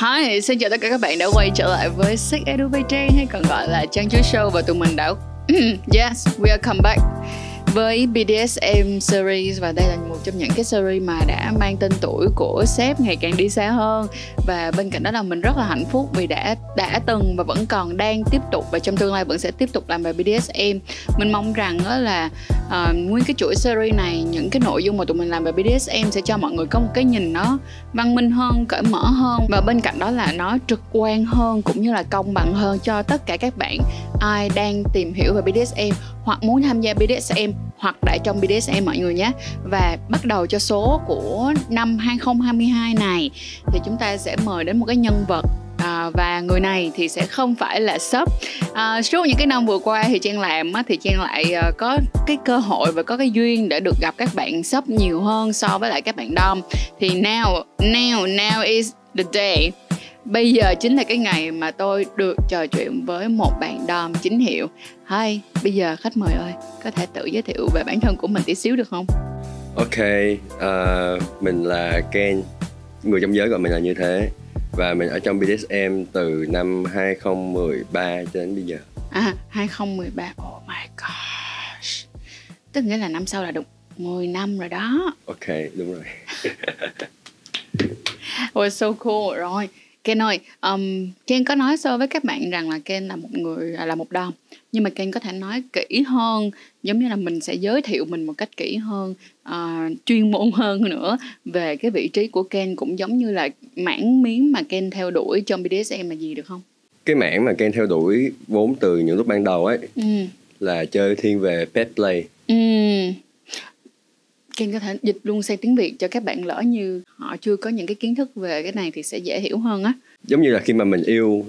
Hi, xin chào tất cả các bạn đã quay trở lại với Sex Edu với hay còn gọi là Trang Chuối Show và tụi mình đã Yes, we are come back với BDSM series và đây là một trong những cái series mà đã mang tên tuổi của sếp ngày càng đi xa hơn. Và bên cạnh đó là mình rất là hạnh phúc vì đã đã từng và vẫn còn đang tiếp tục và trong tương lai vẫn sẽ tiếp tục làm về BDSM mình mong rằng đó là uh, nguyên cái chuỗi series này những cái nội dung mà tụi mình làm về BDSM sẽ cho mọi người có một cái nhìn nó văn minh hơn cởi mở hơn. Và bên cạnh đó là nó trực quan hơn cũng như là công bằng hơn cho tất cả các bạn ai đang tìm hiểu về BDSM hoặc muốn tham gia BDSM hoặc đã trong BDSM mọi người nhé. Và bắt đầu cho số của năm 2022 này thì chúng ta sẽ mời đến một cái nhân vật À, và người này thì sẽ không phải là shop à, suốt những cái năm vừa qua thì trang làm á, thì trang lại uh, có cái cơ hội và có cái duyên để được gặp các bạn shop nhiều hơn so với lại các bạn dom. Thì now now now is the day bây giờ chính là cái ngày mà tôi được trò chuyện với một bạn dom chính hiệu. Hi, bây giờ khách mời ơi có thể tự giới thiệu về bản thân của mình tí xíu được không? Ok, uh, mình là Ken Người trong giới gọi mình là như thế. Và mình ở trong BDSM từ năm 2013 cho đến bây giờ. À, 2013, oh my gosh. Tức nghĩa là năm sau là được 10 năm rồi đó. Ok, đúng rồi. Oh, so cool, rồi Ken ơi, um, Ken có nói sơ với các bạn rằng là Ken là một người à, là một dom nhưng mà Ken có thể nói kỹ hơn giống như là mình sẽ giới thiệu mình một cách kỹ hơn uh, chuyên môn hơn nữa về cái vị trí của Ken cũng giống như là mảng miếng mà Ken theo đuổi trong BDSM là gì được không? Cái mảng mà Ken theo đuổi vốn từ những lúc ban đầu ấy ừ. là chơi thiên về pet play. Ừ. Ken có thể dịch luôn sang tiếng Việt cho các bạn lỡ như họ chưa có những cái kiến thức về cái này thì sẽ dễ hiểu hơn á. Giống như là khi mà mình yêu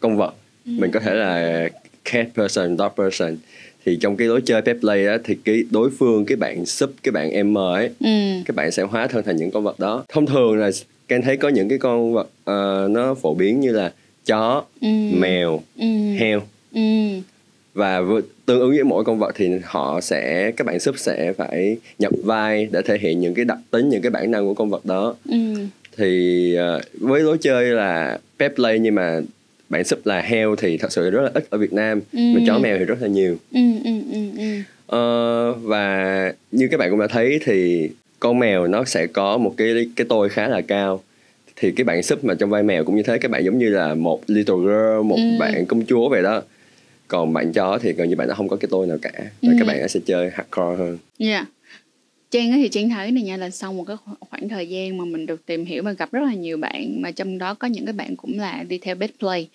con vật, ừ. mình có thể là cat person, dog person thì trong cái lối chơi pet play á thì cái đối phương cái bạn sub cái bạn m ấy ừ. các bạn sẽ hóa thân thành những con vật đó thông thường là Ken thấy có những cái con vật uh, nó phổ biến như là chó ừ. mèo ừ. heo ừ. Và tương ứng với mỗi con vật thì họ sẽ các bạn sub sẽ phải nhập vai để thể hiện những cái đặc tính những cái bản năng của con vật đó ừ. thì uh, với lối chơi là pet play nhưng mà bản sub là heo thì thật sự rất là ít ở Việt Nam ừ. mà chó mèo thì rất là nhiều ừ, ừ, ừ, ừ. Ờ, và như các bạn cũng đã thấy thì con mèo nó sẽ có một cái cái tôi khá là cao thì cái bạn sub mà trong vai mèo cũng như thế các bạn giống như là một little girl một ừ. bạn công chúa vậy đó còn bạn chó thì gần như bạn nó không có cái tôi nào cả và ừ. các bạn sẽ chơi hardcore hơn. Yeah. Trang thì Trang thấy này nha là sau một cái khoảng thời gian mà mình được tìm hiểu và gặp rất là nhiều bạn mà trong đó có những cái bạn cũng là đi theo best play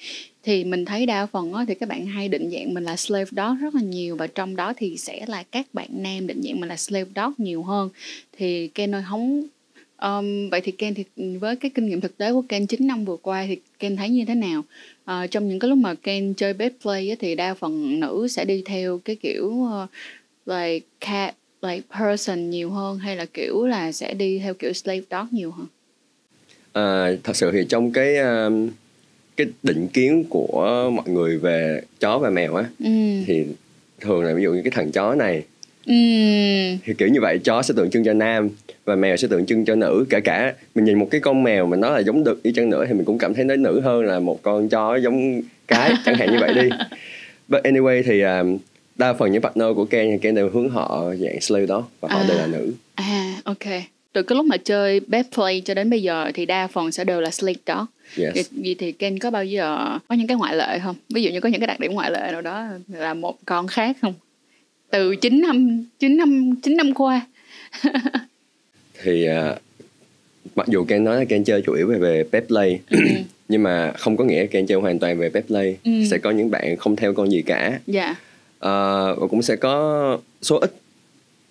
thì mình thấy đa phần thì các bạn hay định dạng mình là slave dog rất là nhiều và trong đó thì sẽ là các bạn nam định dạng mình là slave dog nhiều hơn thì Ken ơi không um, vậy thì Ken thì với cái kinh nghiệm thực tế của Ken 9 năm vừa qua thì Ken thấy như thế nào uh, trong những cái lúc mà Ken chơi best play á, thì đa phần nữ sẽ đi theo cái kiểu uh, like cat like person nhiều hơn hay là kiểu là sẽ đi theo kiểu slave dog nhiều hơn à, thật sự thì trong cái um, cái định kiến của mọi người về chó và mèo á ừ. thì thường là ví dụ như cái thằng chó này thì kiểu như vậy chó sẽ tượng trưng cho nam và mèo sẽ tượng trưng cho nữ. Kể cả mình nhìn một cái con mèo mà nó là giống đực đi chăng nữa thì mình cũng cảm thấy nó nữ hơn là một con chó giống cái chẳng hạn như vậy đi. But anyway thì um, đa phần những partner của Ken thì Ken đều hướng họ dạng slave đó và họ à, đều là nữ. À ok. Từ cái lúc mà chơi best play cho đến bây giờ thì đa phần sẽ đều là slave đó. Yes. vậy, vậy thì Ken có bao giờ có những cái ngoại lệ không? Ví dụ như có những cái đặc điểm ngoại lệ nào đó là một con khác không từ 9 năm 9 năm 9 năm qua thì uh, mặc dù Ken nói là Ken chơi chủ yếu về về pet play ừ. nhưng mà không có nghĩa Ken chơi hoàn toàn về pet play ừ. sẽ có những bạn không theo con gì cả dạ uh, và cũng sẽ có số ít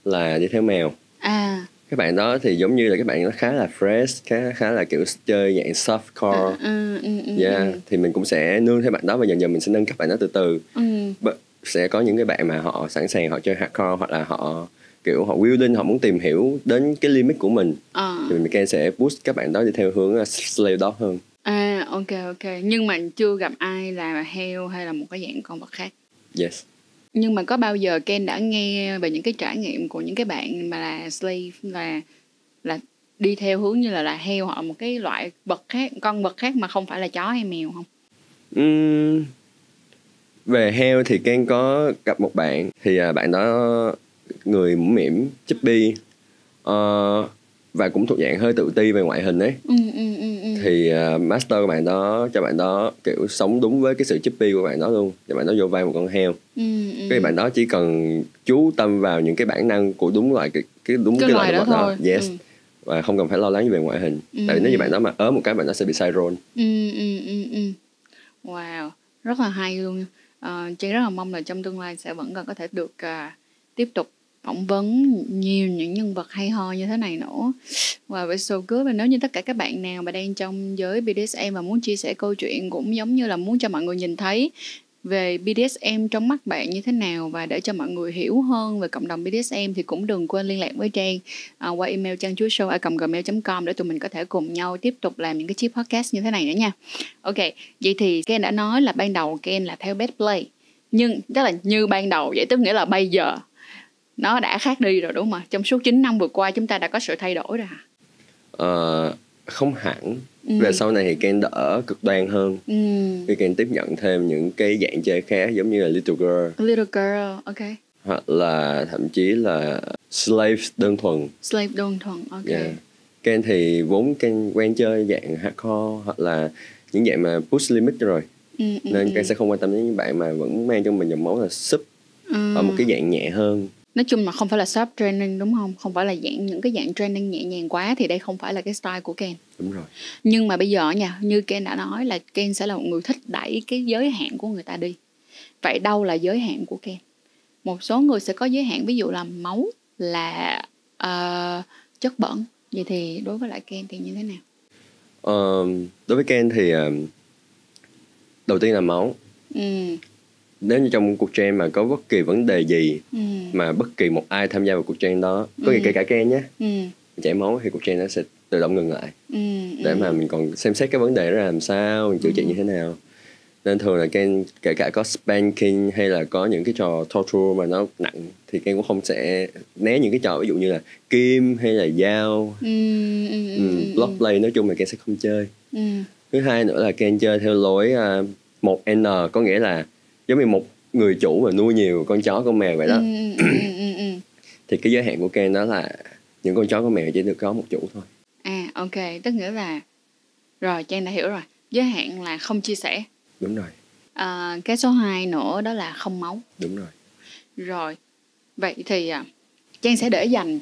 là đi theo mèo à các bạn đó thì giống như là các bạn nó khá là fresh khá khá là kiểu chơi dạng softcore uh, uh, uh, uh, yeah uh. thì mình cũng sẽ nương theo bạn đó và dần dần mình sẽ nâng các bạn đó từ từ uh. Sẽ có những cái bạn mà họ sẵn sàng họ chơi hardcore hoặc là họ kiểu họ willing họ muốn tìm hiểu đến cái limit của mình. Uh. thì mình sẽ push các bạn đó đi theo hướng slave dog hơn. À ok ok. Nhưng mà chưa gặp ai là heo hay là một cái dạng con vật khác? Yes. Nhưng mà có bao giờ Ken đã nghe về những cái trải nghiệm của những cái bạn mà là slave là là đi theo hướng như là là heo hoặc một cái loại vật khác con vật khác mà không phải là chó hay mèo không? Uhm, về heo thì Ken có gặp một bạn thì uh, bạn đó người mũm mỉm chubby uh, và cũng thuộc dạng hơi tự ti về ngoại hình ấy ừ, ừ, ừ, ừ. thì uh, master của bạn đó cho bạn đó kiểu sống đúng với cái sự chubby của bạn đó luôn cho bạn đó vô vai một con heo ừ, ừ. cái bạn đó chỉ cần chú tâm vào những cái bản năng của đúng loại cái, cái đúng cái, cái loại loại đó đó, thôi yes ừ. và không cần phải lo lắng về ngoại hình Ừ. tại vì nếu như bạn đó mà ớ một cái bạn đó sẽ bị sai role Ừ, ừ, ừ, ừ. Wow, rất là hay luôn. Ờ, Trang rất là mong là trong tương lai sẽ vẫn còn có thể được uh, tiếp tục phỏng vấn nhiều những nhân vật hay ho như thế này nữa. Wow, với so good. Và nếu như tất cả các bạn nào mà đang trong giới BDSM và muốn chia sẻ câu chuyện cũng giống như là muốn cho mọi người nhìn thấy về BDSM trong mắt bạn như thế nào và để cho mọi người hiểu hơn về cộng đồng BDSM thì cũng đừng quên liên lạc với Trang uh, qua email trang chúa show gmail.com để tụi mình có thể cùng nhau tiếp tục làm những cái chiếc podcast như thế này nữa nha. Ok, vậy thì Ken đã nói là ban đầu Ken là theo best play nhưng tức là như ban đầu vậy tức nghĩa là bây giờ nó đã khác đi rồi đúng không ạ? Trong suốt 9 năm vừa qua chúng ta đã có sự thay đổi rồi hả? Uh, không hẳn Ừ. về sau này thì Ken đỡ cực đoan hơn Ừ. khi Ken tiếp nhận thêm những cái dạng chơi khác giống như là Little Girl Little girl, ok. hoặc là thậm chí là Slaves đơn thuần Slave đơn thuần, ok. yeah. Ken thì vốn Ken quen chơi dạng hardcore hoặc là những dạng mà push limit rồi Ừ, ừ, nên ừ. Ken sẽ không quan tâm đến những bạn mà vẫn mang trong mình dòng máu là sub Ừ. ở một cái dạng nhẹ hơn nói chung là không phải là sub training đúng không? Không phải là dạng những cái dạng training nhẹ nhàng quá thì đây không phải là cái style của Ken. Đúng rồi. Nhưng mà bây giờ nha như Ken đã nói là Ken sẽ là một người thích đẩy cái giới hạn của người ta đi. Vậy đâu là giới hạn của Ken? Một số người sẽ có giới hạn ví dụ là máu là ờ, chất bẩn. Vậy thì đối với lại Ken thì như thế nào? Ờ, đối với Ken thì ờ, đầu tiên là máu. Ừ nếu như trong cuộc train mà có bất kỳ vấn đề gì ừ. mà bất kỳ một ai tham gia vào cuộc train đó có nghĩa Ừ. kể cả Ken nhé. Ừ. Chảy máu thì cuộc train nó sẽ tự động ngừng lại. Ừ để ừ. mà mình còn xem xét cái vấn đề đó là làm sao mình chữa trị như thế nào. Nên thường là Ken kể cả có spanking hay là có những cái trò torture mà nó nặng thì Ken cũng không sẽ né những cái trò ví dụ như là kim hay là dao. Ừ ừ ừ ừ, ừ. block play nói chung là Ken sẽ không chơi. Ừ. Thứ hai nữa là Ken chơi theo lối một n có nghĩa là giống như một người chủ mà nuôi nhiều con chó con mèo vậy đó ừ ừ ừ ừ ừ thì cái giới hạn của Ken đó là những con chó con mèo chỉ được có một chủ thôi À ok, tức nghĩa là rồi Trang đã hiểu rồi. Giới hạn là không chia sẻ. đúng rồi À, cái số 2 nữa đó là không máu. đúng rồi Rồi. Vậy thì à, Trang sẽ để dành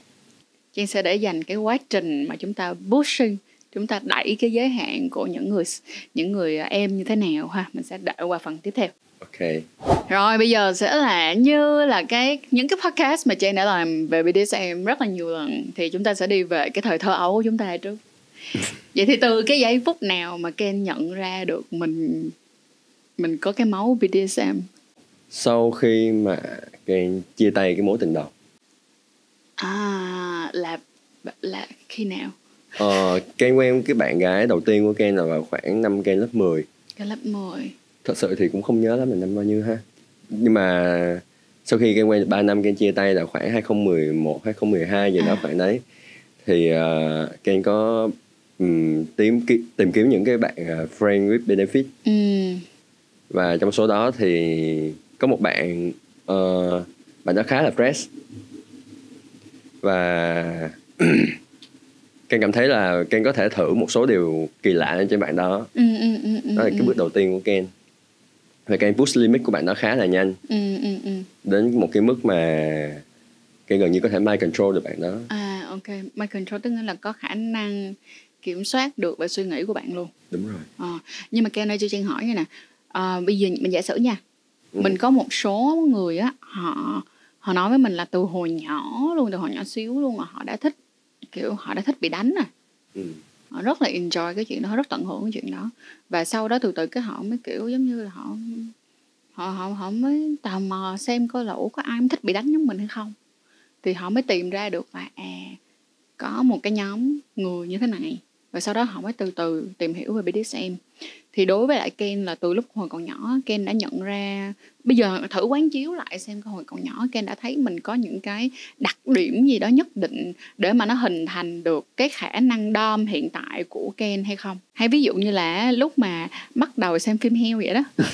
Trang sẽ để dành cái quá trình mà chúng ta pushing chúng ta đẩy cái giới hạn của những người những người à, em như thế nào ha mình sẽ đợi qua phần tiếp theo ok rồi bây giờ sẽ là như là cái những cái podcast mà Trang đã làm về BDSM rất là nhiều lần thì chúng ta sẽ đi về cái thời thơ ấu của chúng ta trước. Vậy thì từ cái giây phút nào mà Ken nhận ra được mình mình có cái máu BDSM? sau khi mà Ken chia tay cái mối tình đầu À là là khi nào? ờ, Ken quen cái bạn gái đầu tiên của Ken là vào khoảng năm Ken lớp 10 Cái lớp 10. Thật sự thì cũng không nhớ lắm là năm bao nhiêu ha nhưng mà sau khi Ken quen được 3 năm Ken chia tay là khoảng 2011 2012 gì đó À. khoảng đấy thì uh, Ken có um, tìm tìm kiếm những cái bạn uh, friend with benefit Ừ. và trong số đó thì có một bạn ờ, bạn đó khá là fresh và Ken cảm thấy là Ken có thể thử một số điều kỳ lạ trên bạn đó Ừ, ừ, ừ, ừ, đó là cái ừ. bước đầu tiên của Ken và Ken push limit của bạn đó khá là nhanh Ừ, ừ, ừ. đến một cái mức mà Ken gần như có thể mind control được bạn đó À ok, mind control tức nghĩa là có khả năng kiểm soát được về suy nghĩ của bạn luôn. đúng rồi Ờ, nhưng mà Ken ơi cho Trang hỏi như nè Ờ, bây giờ mình giả sử nha Ừ. mình có một số người á họ họ nói với mình là từ hồi nhỏ luôn từ hồi nhỏ xíu luôn mà họ đã thích kiểu họ đã thích bị đánh à ừ họ rất là enjoy cái chuyện đó, họ rất tận hưởng cái chuyện đó. Và sau đó từ từ cái họ mới kiểu giống như là họ họ họ họ mới tò mò xem coi là ủa có ai thích bị đánh giống mình hay không. Thì họ mới tìm ra được là à có một cái nhóm người như thế này. Và sau đó họ mới từ từ tìm hiểu về BDSM thì đối với lại Ken là từ lúc hồi còn nhỏ Ken đã nhận ra bây giờ thử quán chiếu lại xem cái hồi còn nhỏ Ken đã thấy mình có những cái đặc điểm gì đó nhất định để mà nó hình thành được cái khả năng đom hiện tại của Ken hay không hay ví dụ như là lúc mà bắt đầu xem phim heo vậy đó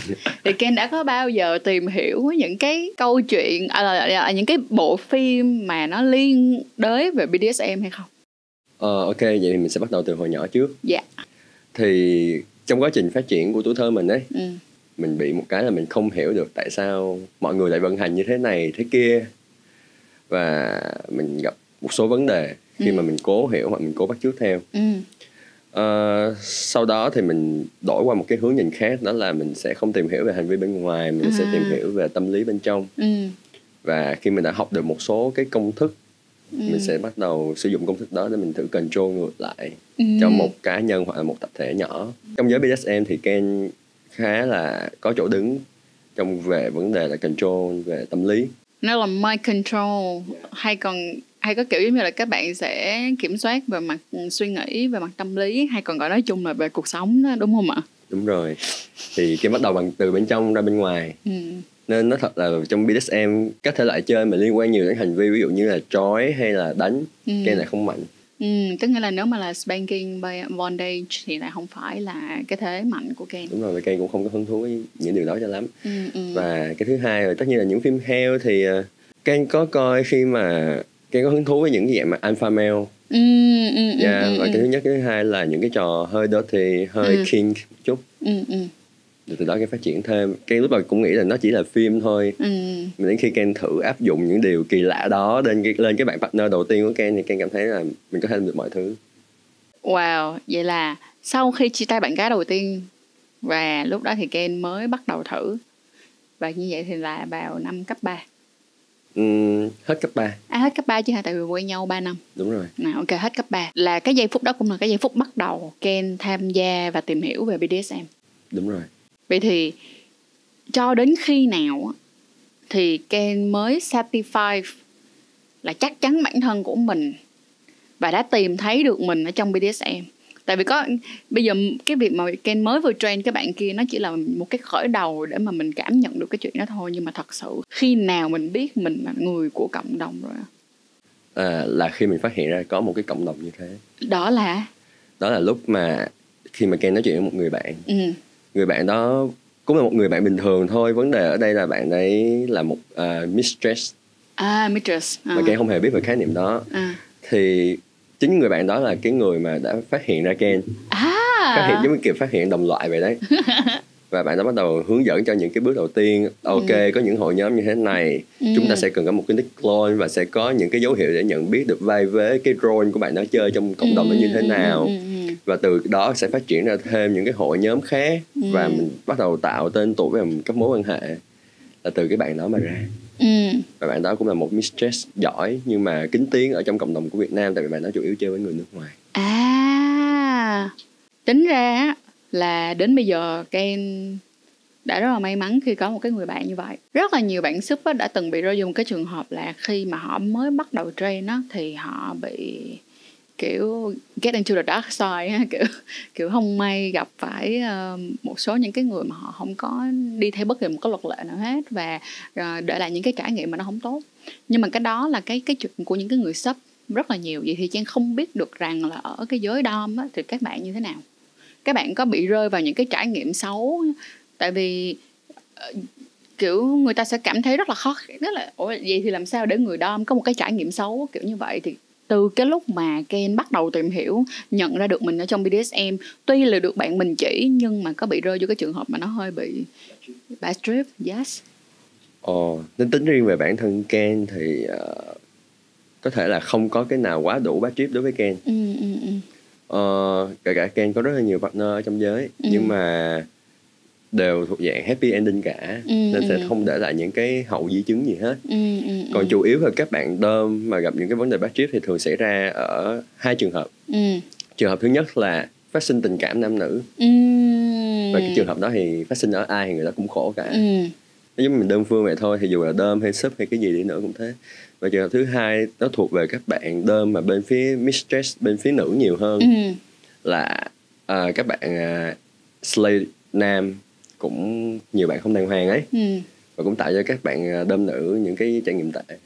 thì Ken đã có bao giờ tìm hiểu những cái câu chuyện à, là, là, những cái bộ phim mà nó liên đới về BDSM hay không Ờ, ok, vậy thì mình sẽ bắt đầu từ hồi nhỏ trước. Dạ. Thì trong quá trình phát triển của tuổi thơ mình ấy, ừ. mình bị một cái là mình không hiểu được tại sao mọi người lại vận hành như thế này, thế kia. Và mình gặp một số vấn đề khi Ừ. mà mình cố hiểu hoặc mình cố bắt chước theo. Ừ. Ờ, sau đó thì mình đổi qua một cái hướng nhìn khác đó là mình sẽ không tìm hiểu về hành vi bên ngoài, mình sẽ À. tìm hiểu về tâm lý bên trong. Ừ. Và khi mình đã học được một số cái công thức, Ừ. mình sẽ bắt đầu sử dụng công thức đó để mình thử control ngược lại Ừ. cho một cá nhân hoặc là một tập thể nhỏ trong giới BDSM thì Ken khá là có chỗ đứng trong về vấn đề là control về tâm lý nó là mind control hay còn hay có kiểu giống như là các bạn sẽ kiểm soát về mặt suy nghĩ về mặt tâm lý hay còn gọi nói chung là về cuộc sống đó đúng không ạ đúng rồi thì Ken bắt đầu bằng từ bên trong ra bên ngoài ừ. Nên nó thật là trong BDSM các thể loại chơi mà liên quan nhiều đến hành vi ví dụ như là trói hay là đánh Ừ. Ken lại không mạnh Ừ, tức nghĩa là nếu mà là spanking by bondage thì lại không phải là cái thế mạnh của Ken. đúng rồi và Ken cũng không có hứng thú với những điều đó cho lắm Ừ, ừ. và cái thứ hai là tất nhiên là những phim heo thì uh, Ken có coi khi mà Ken có hứng thú với những cái dạng mà alpha male Ừ, ừ, ừ, Dạ, ừ, và ừ. cái thứ nhất cái thứ hai là những cái trò hơi dirty, hơi Ừ. king một chút. Ừ, ừ, Rồi từ đó cái phát triển thêm. Ken lúc đầu cũng nghĩ là nó chỉ là phim thôi. ừ. Mà đến khi Ken thử áp dụng những điều kỳ lạ đó lên cái, lên cái bạn partner đầu tiên của Ken thì Ken cảm thấy là mình có thể làm được mọi thứ. Wow, vậy là sau khi chia tay bạn gái đầu tiên và lúc đó thì Ken mới bắt đầu thử. Và như vậy thì là vào năm cấp 3. Uhm, hết cấp 3, À hết cấp 3 chứ hả? Tại vì quen nhau 3 năm. đúng rồi. Nào ok hết cấp 3. Là cái giây phút đó cũng là cái giây phút bắt đầu Ken tham gia và tìm hiểu về BDSM. Đúng rồi. Vậy thì cho đến khi nào thì Ken mới satisfy là chắc chắn bản thân của mình và đã tìm thấy được mình ở trong BDSM. Tại vì có bây giờ cái việc mà Ken mới vừa train các bạn kia nó chỉ là một cái khởi đầu để mà mình cảm nhận được cái chuyện đó thôi nhưng mà thật sự khi nào mình biết mình là người của cộng đồng rồi? À, là khi mình phát hiện ra có một cái cộng đồng như thế. đó là Đó là lúc mà khi mà Ken nói chuyện với một người bạn. ừ Người bạn đó cũng là một người bạn bình thường thôi. Vấn đề ở đây là bạn ấy là một uh, mistress. à mistress à, Mà Ken không hề biết về khái niệm đó. à. thì chính người bạn đó là cái người mà đã phát hiện ra Ken phát hiện à. giống như kiểu phát hiện đồng loại vậy đấy và bạn đó bắt đầu hướng dẫn cho những cái bước đầu tiên ok có những hội nhóm như thế này Ừ. chúng ta sẽ cần có một cái nick clone và sẽ có những cái dấu hiệu để nhận biết được vai vế cái role của bạn đó chơi trong cộng đồng nó như thế Ừ, ừ, nào ừ, ừ. Và từ đó sẽ phát triển ra thêm những cái hội nhóm khác và Ừ. mình bắt đầu tạo tên tuổi và các mối quan hệ là từ cái bạn đó mà ra Ừ. và bạn đó cũng là một mistress giỏi nhưng mà kính tiếng ở trong cộng đồng của Việt Nam tại vì bạn đó chủ yếu chơi với người nước ngoài À, tính ra á, là đến bây giờ Ken đã rất là may mắn khi có một cái người bạn như vậy. Rất là nhiều bạn á, đã từng bị rơi vào một cái trường hợp là khi mà họ mới bắt đầu train á, thì họ bị kiểu get into the dark side kiểu kiểu không may gặp phải ờ, một số những cái người mà họ không có đi theo bất kỳ một cái luật lệ nào hết và ờ, để lại những cái trải nghiệm mà nó không tốt. Nhưng mà cái đó là cái cái chuyện của những cái người sub rất là nhiều. Vậy thì Trang không biết được rằng là ở cái giới dom á, thì các bạn như thế nào? Các bạn có bị rơi vào những cái trải nghiệm xấu? Tại vì ờ, kiểu người ta sẽ cảm thấy rất là khó rất là ủa vậy thì làm sao để người dom có một cái trải nghiệm xấu? Kiểu như vậy thì từ cái lúc mà Ken bắt đầu tìm hiểu nhận ra được mình ở trong BDSM tuy là được bạn mình chỉ nhưng mà có bị rơi vô cái trường hợp mà nó hơi bị bad trip yes Ồ, nên tính riêng về bản thân Ken thì ờ, có thể là không có cái nào quá đủ bad trip đối với Ken. ừ, ừ, ừ. Ờ, kể cả Ken có rất là nhiều partner ở trong giới Ừ. nhưng mà đều thuộc dạng happy ending cả Ừ, nên sẽ ừ. không để lại những cái hậu di chứng gì hết. Ừ, ừ, Còn ừ. chủ yếu là các bạn đơm mà gặp những cái vấn đề bad trip thì thường xảy ra ở hai trường hợp. ừ. Trường hợp thứ nhất là phát sinh tình cảm nam nữ Ừ. và cái trường hợp đó thì phát sinh ở ai thì người ta cũng khổ cả. ừ. Như mình đơn phương vậy thôi thì dù là đơm hay sub hay cái gì đi nữa cũng thế và trường hợp thứ hai nó thuộc về các bạn đơm mà bên phía mistress bên phía nữ nhiều hơn Ừ. là à, các bạn à, slay nam cũng nhiều bạn không đàng hoàng ấy ừ. và cũng tạo cho các bạn à, đâm nữ những cái trải nghiệm tệ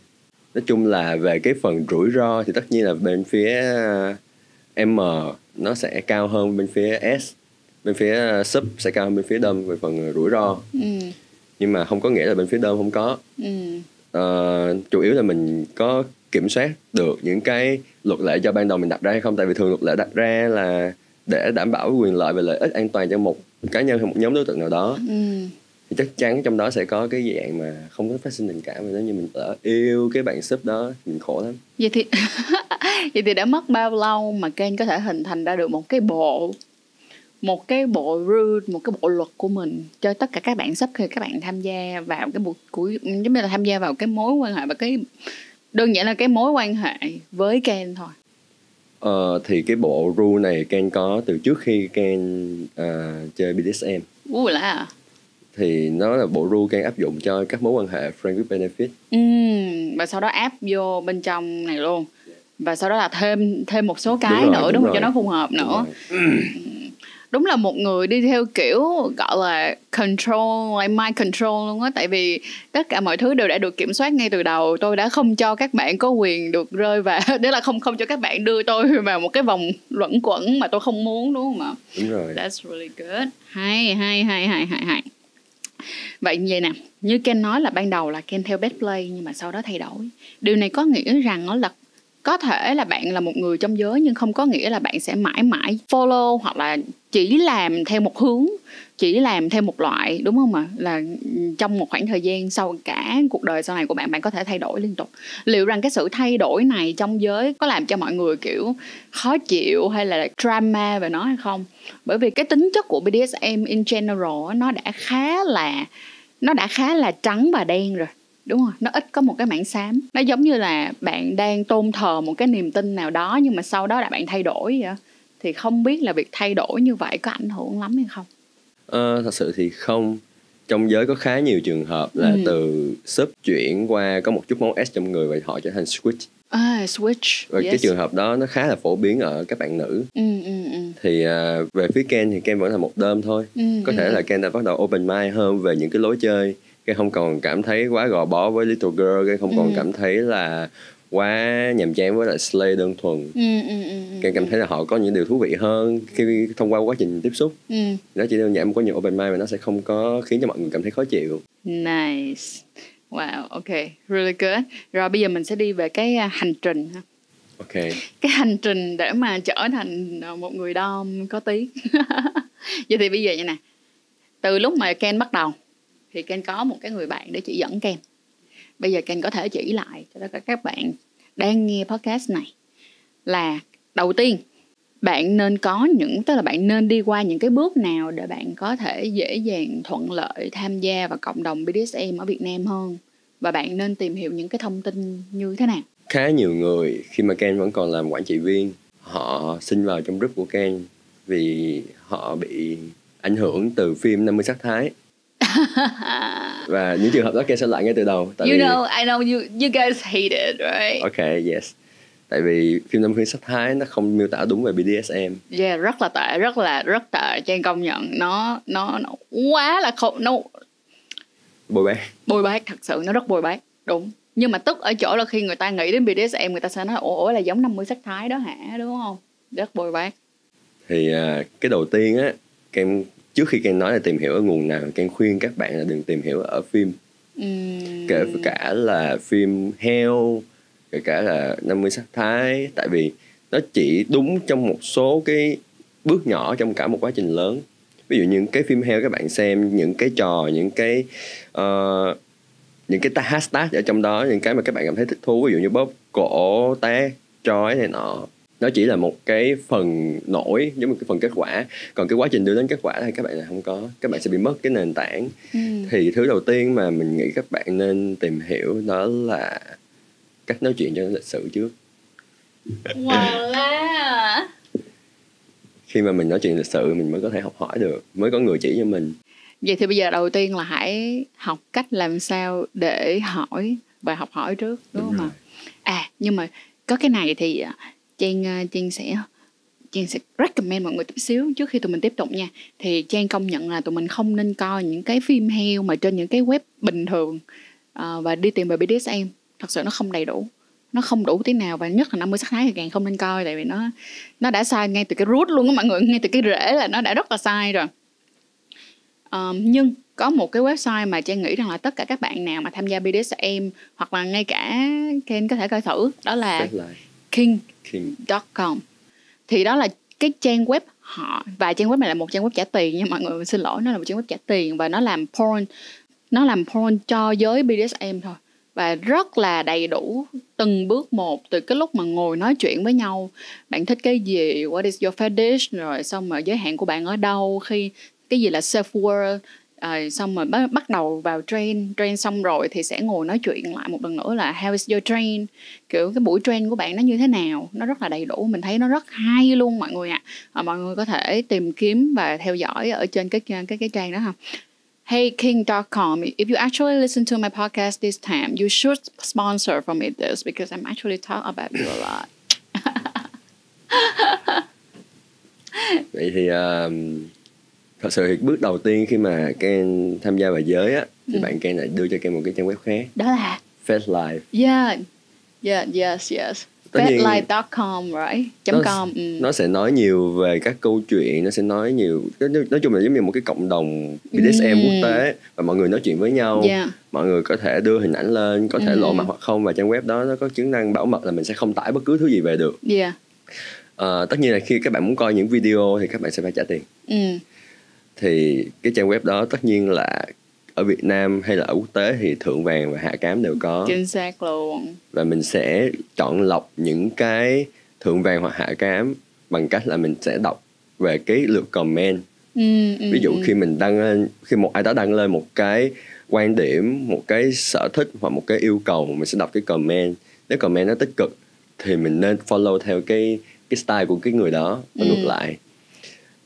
nói chung là về cái phần rủi ro thì tất nhiên là bên phía à, M nó sẽ cao hơn bên phía S bên phía à, sub sẽ cao hơn bên phía đâm về phần rủi ro ừ. nhưng mà không có nghĩa là bên phía đâm không có ừ. uh, chủ yếu là mình có kiểm soát được những cái luật lệ cho ban đầu mình đặt ra hay không tại vì thường luật lệ đặt ra là để đảm bảo quyền lợi và lợi ích an toàn cho một cá nhân hay một nhóm đối tượng nào đó ừ. thì chắc chắn trong đó sẽ có cái dạng mà không có phát sinh tình cảm. Nếu như mình đã yêu cái bạn sub đó mình khổ lắm. Vậy thì vậy thì đã mất bao lâu mà kênh có thể hình thành ra được một cái bộ một cái bộ rule một cái bộ luật của mình cho tất cả các bạn sắp khi các bạn tham gia vào cái buổi cuối giống như là tham gia vào cái mối quan hệ và cái đơn giản là cái mối quan hệ với Ken thôi Ờ, thì cái bộ rule này Ken có từ trước khi Ken uh, chơi BDSM. Ủa là à? Thì nó là bộ rule Ken áp dụng cho các mối quan hệ friend with benefit. Ừ, và sau đó áp vô bên trong này luôn. Và sau đó là thêm thêm một số cái đúng rồi, nữa đúng, đúng không cho nó phù hợp nữa. Đúng là một người đi theo kiểu gọi là control like mind control luôn á. Tại vì tất cả mọi thứ đều đã được kiểm soát ngay từ đầu. Tôi đã không cho các bạn có quyền được rơi vào đấy là không không cho các bạn đưa tôi vào một cái vòng luẩn quẩn mà tôi không muốn đúng không ạ? Đúng rồi. That's really good. Hay hay hay hay hay hay. Vậy như vậy nè như Ken nói là ban đầu là Ken theo best play nhưng mà sau đó thay đổi. Điều này có nghĩa rằng nó là có thể là bạn là một người trong giới nhưng không có nghĩa là bạn sẽ mãi mãi follow hoặc là chỉ làm theo một hướng, chỉ làm theo một loại, đúng không ạ? Là trong một khoảng thời gian sau cả cuộc đời sau này của bạn bạn có thể thay đổi liên tục. Liệu rằng cái sự thay đổi này trong giới có làm cho mọi người, kiểu, khó chịu hay là drama về nó hay không? Bởi vì cái tính chất của BDSM in general nó đã khá là, nó đã khá là trắng và đen rồi, đúng rồi nó ít có một cái mảng xám. Nó giống như là bạn đang tôn thờ một cái niềm tin nào đó, nhưng mà sau đó là bạn thay đổi vậy thì không biết là việc thay đổi như vậy có ảnh hưởng lắm hay không ờ, thật sự thì không trong giới có khá nhiều trường hợp là ừ. từ sub chuyển qua có một chút máu S trong người và họ trở thành switch À, switch. Và yes. cái trường hợp đó nó khá là phổ biến ở các bạn nữ. Ừ, ừ, ừ. Thì uh, về phía Ken thì Ken vẫn là một đơm thôi. Ừ, có ừ. thể là Ken đã bắt đầu open mind hơn về những cái lối chơi cái không còn cảm thấy quá gò bó với little girl cái không ừ. còn cảm thấy là quá nhàm chán với lại slay đơn thuần. Ừ, ừ, ừ, ừ, cảm ừ. thấy là họ có những điều thú vị hơn khi thông qua quá trình tiếp xúc. Ừ. nó chỉ đơn giản có nhiều open mind và nó sẽ không có khiến cho mọi người cảm thấy khó chịu. Nice. Wow ok. Really good. Rồi bây giờ mình sẽ đi về cái à, hành trình ha. Ok. Cái hành trình để mà trở thành à, một người dom có tí. Vậy thì bây giờ như nè. Từ lúc mà Ken bắt đầu thì Ken có một cái người bạn để chỉ dẫn Ken. Bây giờ Ken có thể chỉ lại cho tất cả các bạn đang nghe podcast này là, đầu tiên, bạn nên có những, tức là bạn nên đi qua những cái bước nào để bạn có thể dễ dàng thuận lợi tham gia vào cộng đồng BDSM ở Việt Nam hơn? Và bạn nên tìm hiểu những cái thông tin như thế nào? Khá nhiều người khi mà Ken vẫn còn làm quản trị viên, họ xin vào trong group của Ken vì họ bị ảnh hưởng từ phim 50 sắc thái. và những trường hợp đó sẽ lại ngay từ đầu tại you vì... know I know you you guys hate it right? Okay yes. Tại vì phim năm phim sắc thái nó không miêu tả đúng về BDSM yeah rất là tệ rất là rất tệ. Trang công nhận nó nó nó quá là không nó bồi bác. Bồi bác thật sự nó rất bồi bác đúng. Nhưng mà tức ở chỗ là khi người ta nghĩ đến BDSM người ta sẽ nói ủa là giống 50 sắc thái đó hả? Đúng không? Rất bồi bác. Thì uh, cái đầu tiên á kem trước khi Ken nói là tìm hiểu ở nguồn nào Ken khuyên các bạn là đừng tìm hiểu ở phim. Uhm. kể cả là phim heo kể cả là 50 sắc thái tại vì nó chỉ đúng trong một số cái bước nhỏ trong cả một quá trình lớn. Ví dụ những cái phim heo các bạn xem những cái trò những cái uh, những cái hashtag ở trong đó những cái mà các bạn cảm thấy thích thú ví dụ như bóp cổ té trói này nọ nó chỉ là một cái phần nổi giống một cái phần kết quả. Còn cái quá trình đưa đến kết quả thì các bạn là không có các bạn sẽ bị mất cái nền tảng. Ừ. thì thứ đầu tiên mà mình nghĩ các bạn nên tìm hiểu đó là cách nói chuyện cho lịch sự trước. Wow. khi mà mình nói chuyện lịch sự mình mới có thể học hỏi được mới có người chỉ cho mình. Vậy thì bây giờ đầu tiên là hãy học cách làm sao để hỏi và học hỏi trước đúng, đúng không ạ? à nhưng mà có cái này thì Trang Trang sẽ Trang sẽ recommend mọi người chút xíu trước khi tụi mình tiếp tục nha. Thì Trang công nhận là tụi mình không nên coi những cái phim heo mà trên những cái web bình thường uh, và đi tìm về BDSM thật sự nó không đầy đủ. Nó không đủ tí nào và nhất là 50 sắc thái thì càng không nên coi tại vì nó nó đã sai ngay từ cái root luôn á mọi người. Ngay từ cái rễ là nó đã rất là sai rồi. Um, nhưng có một cái website mà trang nghĩ rằng là tất cả các bạn nào mà tham gia BDSM hoặc là ngay cả Ken có thể coi thử đó là kim.com thì đó là cái trang web họ, và trang web này là một trang web trả tiền nha mọi người, xin lỗi, nó là một trang web trả tiền và nó làm porn, nó làm porn cho giới BDSM thôi. Và rất là đầy đủ từng bước một từ cái lúc mà ngồi nói chuyện với nhau. Bạn thích cái gì? What is your fetish? Rồi xong mà giới hạn của bạn ở đâu? Khi cái gì là self worth à, xong rồi bắt, bắt đầu vào train train xong rồi thì sẽ ngồi nói chuyện lại một lần nữa là how is your train kiểu cái buổi train của bạn nó như thế nào nó rất là đầy đủ mình thấy nó rất hay luôn mọi người ạ à. mọi người có thể tìm kiếm và theo dõi ở trên cái cái cái trang đó ha heyking.com. If you actually listen to my podcast this time, you should sponsor for me this because I'm actually talk about you a lot. Vậy thì um, thật sự thì bước đầu tiên khi mà Ken tham gia vào giới á thì ừ. bạn Ken lại đưa cho Ken một cái trang web khác. Đó là Fast Life. Yeah. Yeah, yes, yes fatlife.com right nó, com ừ. nó sẽ nói nhiều về các câu chuyện nó sẽ nói nhiều nói chung là giống như một cái cộng đồng BDSM ừ. quốc tế và mọi người nói chuyện với nhau yeah. mọi người có thể đưa hình ảnh lên có thể ừ. lộ mặt hoặc không và trang web đó nó có chức năng bảo mật là mình sẽ không tải bất cứ thứ gì về được yeah. à, tất nhiên là khi các bạn muốn coi những video thì các bạn sẽ phải trả tiền ừ. Thì cái trang web đó tất nhiên là ở Việt Nam hay là ở quốc tế thì thượng vàng và hạ cám đều có. Chính xác luôn. Và mình sẽ chọn lọc những cái thượng vàng hoặc hạ cám bằng cách là mình sẽ đọc về cái lượt comment. Ừ, ừ, ví dụ ừ. khi mình đăng lên khi một ai đó đăng lên một cái quan điểm một cái sở thích hoặc một cái yêu cầu mình sẽ đọc cái comment. Nếu comment nó tích cực thì mình nên follow theo cái cái style của cái người đó và ừ. ngược lại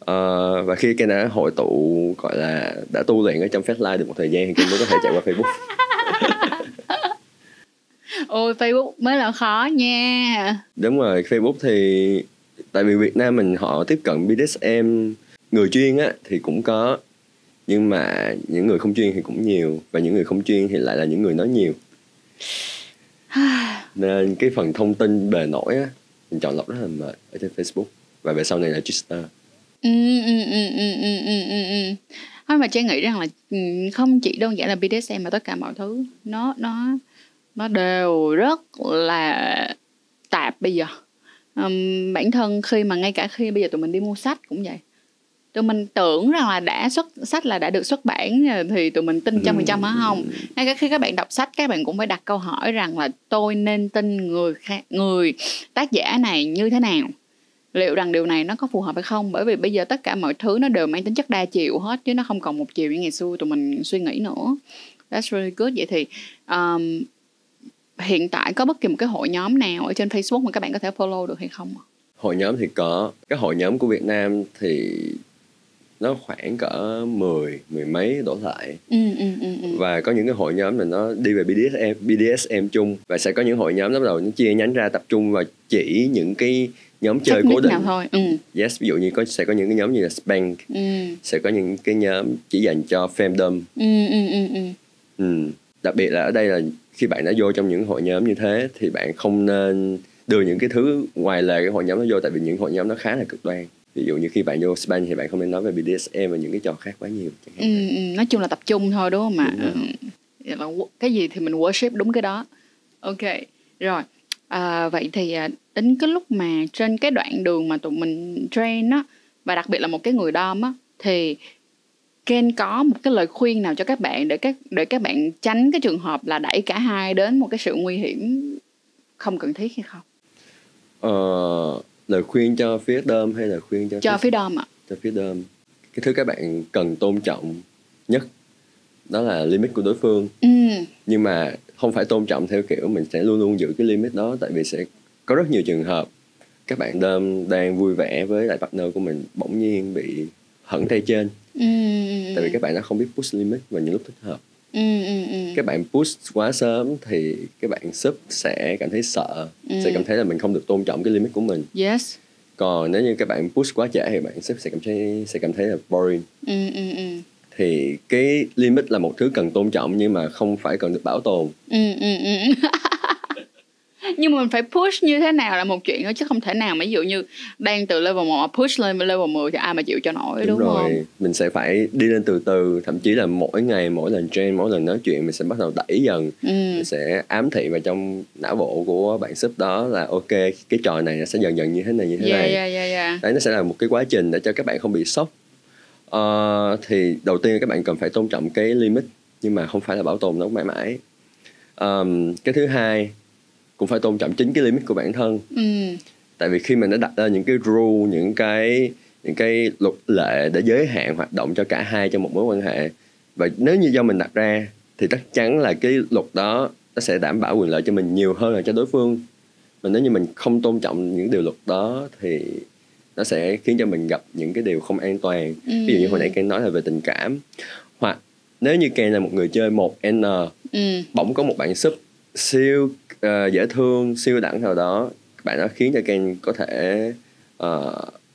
uh, và khi cái đã hội tụ gọi là đã tu luyện ở trong Fastlife được một thời gian thì Ken mới có thể chạy qua Facebook. Ôi Facebook mới là khó nha. Đúng rồi Facebook thì tại vì Việt Nam mình họ tiếp cận BDSM người chuyên á thì cũng có nhưng mà những người không chuyên thì cũng nhiều và những người không chuyên thì lại là những người nói nhiều. Nên cái phần thông tin bề nổi á mình chọn lọc rất là mệt ở trên Facebook và về sau này là Twitter Ừ, ừ, ừ, ừ, ừ, ừ, ừ, ừ. Thôi mà Trang nghĩ rằng là không chỉ đơn giản là BDSM mà tất cả mọi thứ nó nó nó đều rất là tạp bây giờ. Ừm, bản thân khi mà ngay cả khi bây giờ tụi mình đi mua sách cũng vậy. Tụi mình tưởng rằng là đã xuất sách là đã được xuất bản thì tụi mình tin trăm phần trăm hả không? Ngay cả khi các bạn đọc sách các bạn cũng phải đặt câu hỏi rằng là tôi nên tin người khác, người tác giả này như thế nào? Liệu rằng điều này nó có phù hợp hay không? Bởi vì bây giờ tất cả mọi thứ nó đều mang tính chất đa chiều hết chứ nó không còn một chiều như ngày xưa tụi mình suy nghĩ nữa. That's really good. Vậy thì um, hiện tại có bất kỳ một cái hội nhóm nào ở trên Facebook mà các bạn có thể follow được hay không hội nhóm thì có. Các hội nhóm của Việt Nam thì nó khoảng cỡ 10, mười mấy đổ lại ừ, ừ, ừ, ừ. và có những cái hội nhóm mà nó đi về BDSM BDSM chung và sẽ có những hội nhóm bắt đầu nó chia nhánh ra tập trung vào chỉ những cái nhóm chơi cố định nào thôi ừ. yes ví dụ như có sẽ có những cái nhóm như là spank ừ. sẽ có những cái nhóm chỉ dành cho femdom ừ, ừ, ừ, ừ. Ừ. đặc biệt là ở đây là khi bạn đã vô trong những hội nhóm như thế thì bạn không nên đưa những cái thứ ngoài lề cái hội nhóm nó vô tại vì những hội nhóm nó khá là cực đoan ví dụ như khi bạn vô spank thì bạn không nên nói về BDSM và những cái trò khác quá nhiều ừ, ừ. nói chung là tập trung thôi đúng không mà đúng ừ. cái gì thì mình worship đúng cái đó ok rồi à, vậy thì à, đến cái lúc mà trên cái đoạn đường mà tụi mình train á và đặc biệt là một cái người đom á thì Ken có một cái lời khuyên nào cho các bạn để các để các bạn tránh cái trường hợp là đẩy cả hai đến một cái sự nguy hiểm không cần thiết hay không? Ờ, lời khuyên cho phía đơm hay là khuyên cho cho phía, phía đơm ạ? À? Cho phía đơm. Cái thứ các bạn cần tôn trọng nhất đó là limit của đối phương. Ừ. Nhưng mà không phải tôn trọng theo kiểu mình sẽ luôn luôn giữ cái limit đó tại vì sẽ có rất nhiều trường hợp các bạn đơm đang vui vẻ với lại partner của mình bỗng nhiên bị hẳn tay trên ừ, tại vì các bạn nó không biết push limit vào những lúc thích hợp ừ, ừ, ừ. các bạn push quá sớm thì các bạn sub sẽ cảm thấy sợ ừ. sẽ cảm thấy là mình không được tôn trọng cái limit của mình yes còn nếu như các bạn push quá trễ thì bạn sếp sẽ cảm thấy sẽ cảm thấy là boring ừ, ừ, ừ. thì cái limit là một thứ cần tôn trọng nhưng mà không phải cần được bảo tồn ừ, ừ, ừ. nhưng mà mình phải push như thế nào là một chuyện đó chứ không thể nào mà ví dụ như đang từ level 1 push lên level 10 thì ai mà chịu cho nổi đúng, đúng rồi. không? Mình sẽ phải đi lên từ từ, thậm chí là mỗi ngày, mỗi lần train, mỗi lần nói chuyện mình sẽ bắt đầu đẩy dần. Ừ. Mình sẽ ám thị vào trong não bộ của bạn sub đó là ok, cái trò này nó sẽ dần dần như thế này như thế yeah, này. Yeah, yeah, yeah. Đấy nó sẽ là một cái quá trình để cho các bạn không bị sốc. Uh, thì đầu tiên các bạn cần phải tôn trọng cái limit nhưng mà không phải là bảo tồn nó mãi mãi. Um, cái thứ hai cũng phải tôn trọng chính cái limit của bản thân ừ. tại vì khi mình đã đặt ra những cái rule những cái những cái luật lệ để giới hạn hoạt động cho cả hai trong một mối quan hệ và nếu như do mình đặt ra thì chắc chắn là cái luật đó nó sẽ đảm bảo quyền lợi cho mình nhiều hơn là cho đối phương mà nếu như mình không tôn trọng những điều luật đó thì nó sẽ khiến cho mình gặp những cái điều không an toàn ừ. ví dụ như hồi nãy Ken nói là về tình cảm hoặc nếu như Ken là một người chơi một n ừ. bỗng có một bạn sub siêu uh, dễ thương siêu đẳng nào đó bạn đó khiến cho Ken có thể uh,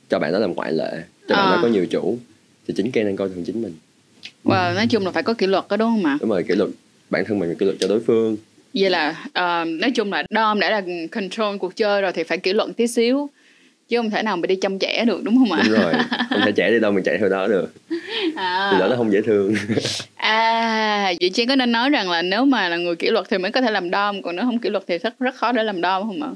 cho bạn đó làm ngoại lệ cho à. bạn đó có nhiều chủ thì chính Ken đang coi thường chính mình Wow, nói chung là phải có kỷ luật đó đúng không ạ? Đúng rồi, kỷ luật bản thân mình kỷ luật cho đối phương. Vậy là uh, nói chung là Dom đã là control cuộc chơi rồi thì phải kỷ luật tí xíu chứ không thể nào mà đi chăm trẻ được đúng không ạ? Đúng rồi, không thể trẻ đi đâu mình chạy theo đó được. À. Thì đó nó không dễ thương. à, vậy chị có nên nói rằng là nếu mà là người kỷ luật thì mới có thể làm Dom còn nếu không kỷ luật thì rất rất khó để làm Dom không ạ?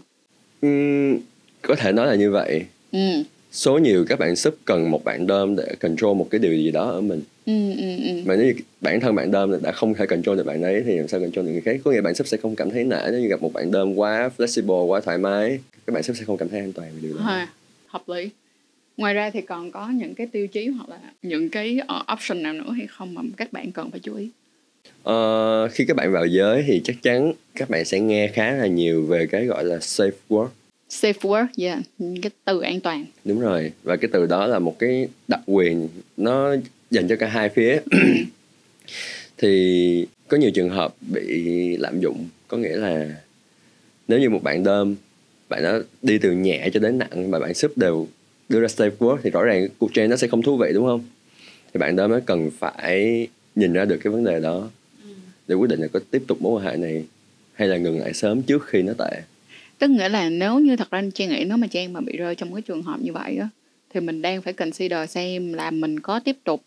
Uhm, có thể nói là như vậy. Ừ số nhiều các bạn sub cần một bạn đơm để control một cái điều gì đó ở mình. Ừ, ừ, ừ. mà nếu bản thân bạn đơm đã không thể control được bạn ấy thì làm sao control được người khác? Có nghĩa bạn sub sẽ không cảm thấy nể nếu như gặp một bạn đơm quá flexible quá thoải mái. Các bạn sub sẽ không cảm thấy an toàn về điều đó. À, hợp lý. Ngoài ra thì còn có những cái tiêu chí hoặc là những cái uh, option nào nữa hay không mà các bạn cần phải chú ý? Uh, khi các bạn vào giới thì chắc chắn các bạn sẽ nghe khá là nhiều về cái gọi là safe work safe work yeah. Cái từ an toàn. Đúng rồi. Và cái từ đó là một cái đặc quyền. Nó dành cho cả hai phía. Thì có nhiều trường hợp bị lạm dụng. Có nghĩa là nếu như một bạn đơm bạn đó đi từ nhẹ cho đến nặng mà bạn sub đều đưa ra safe work thì rõ ràng cuộc chơi nó sẽ không thú vị đúng không? Thì bạn đó mới cần phải nhìn ra được cái vấn đề đó để quyết định là có tiếp tục mối quan hệ này hay là ngừng lại sớm trước khi nó tệ tức nghĩa là nếu như thật ra trang nghĩ nếu mà trang mà bị rơi trong cái trường hợp như vậy á thì mình đang phải consider xem là mình có tiếp tục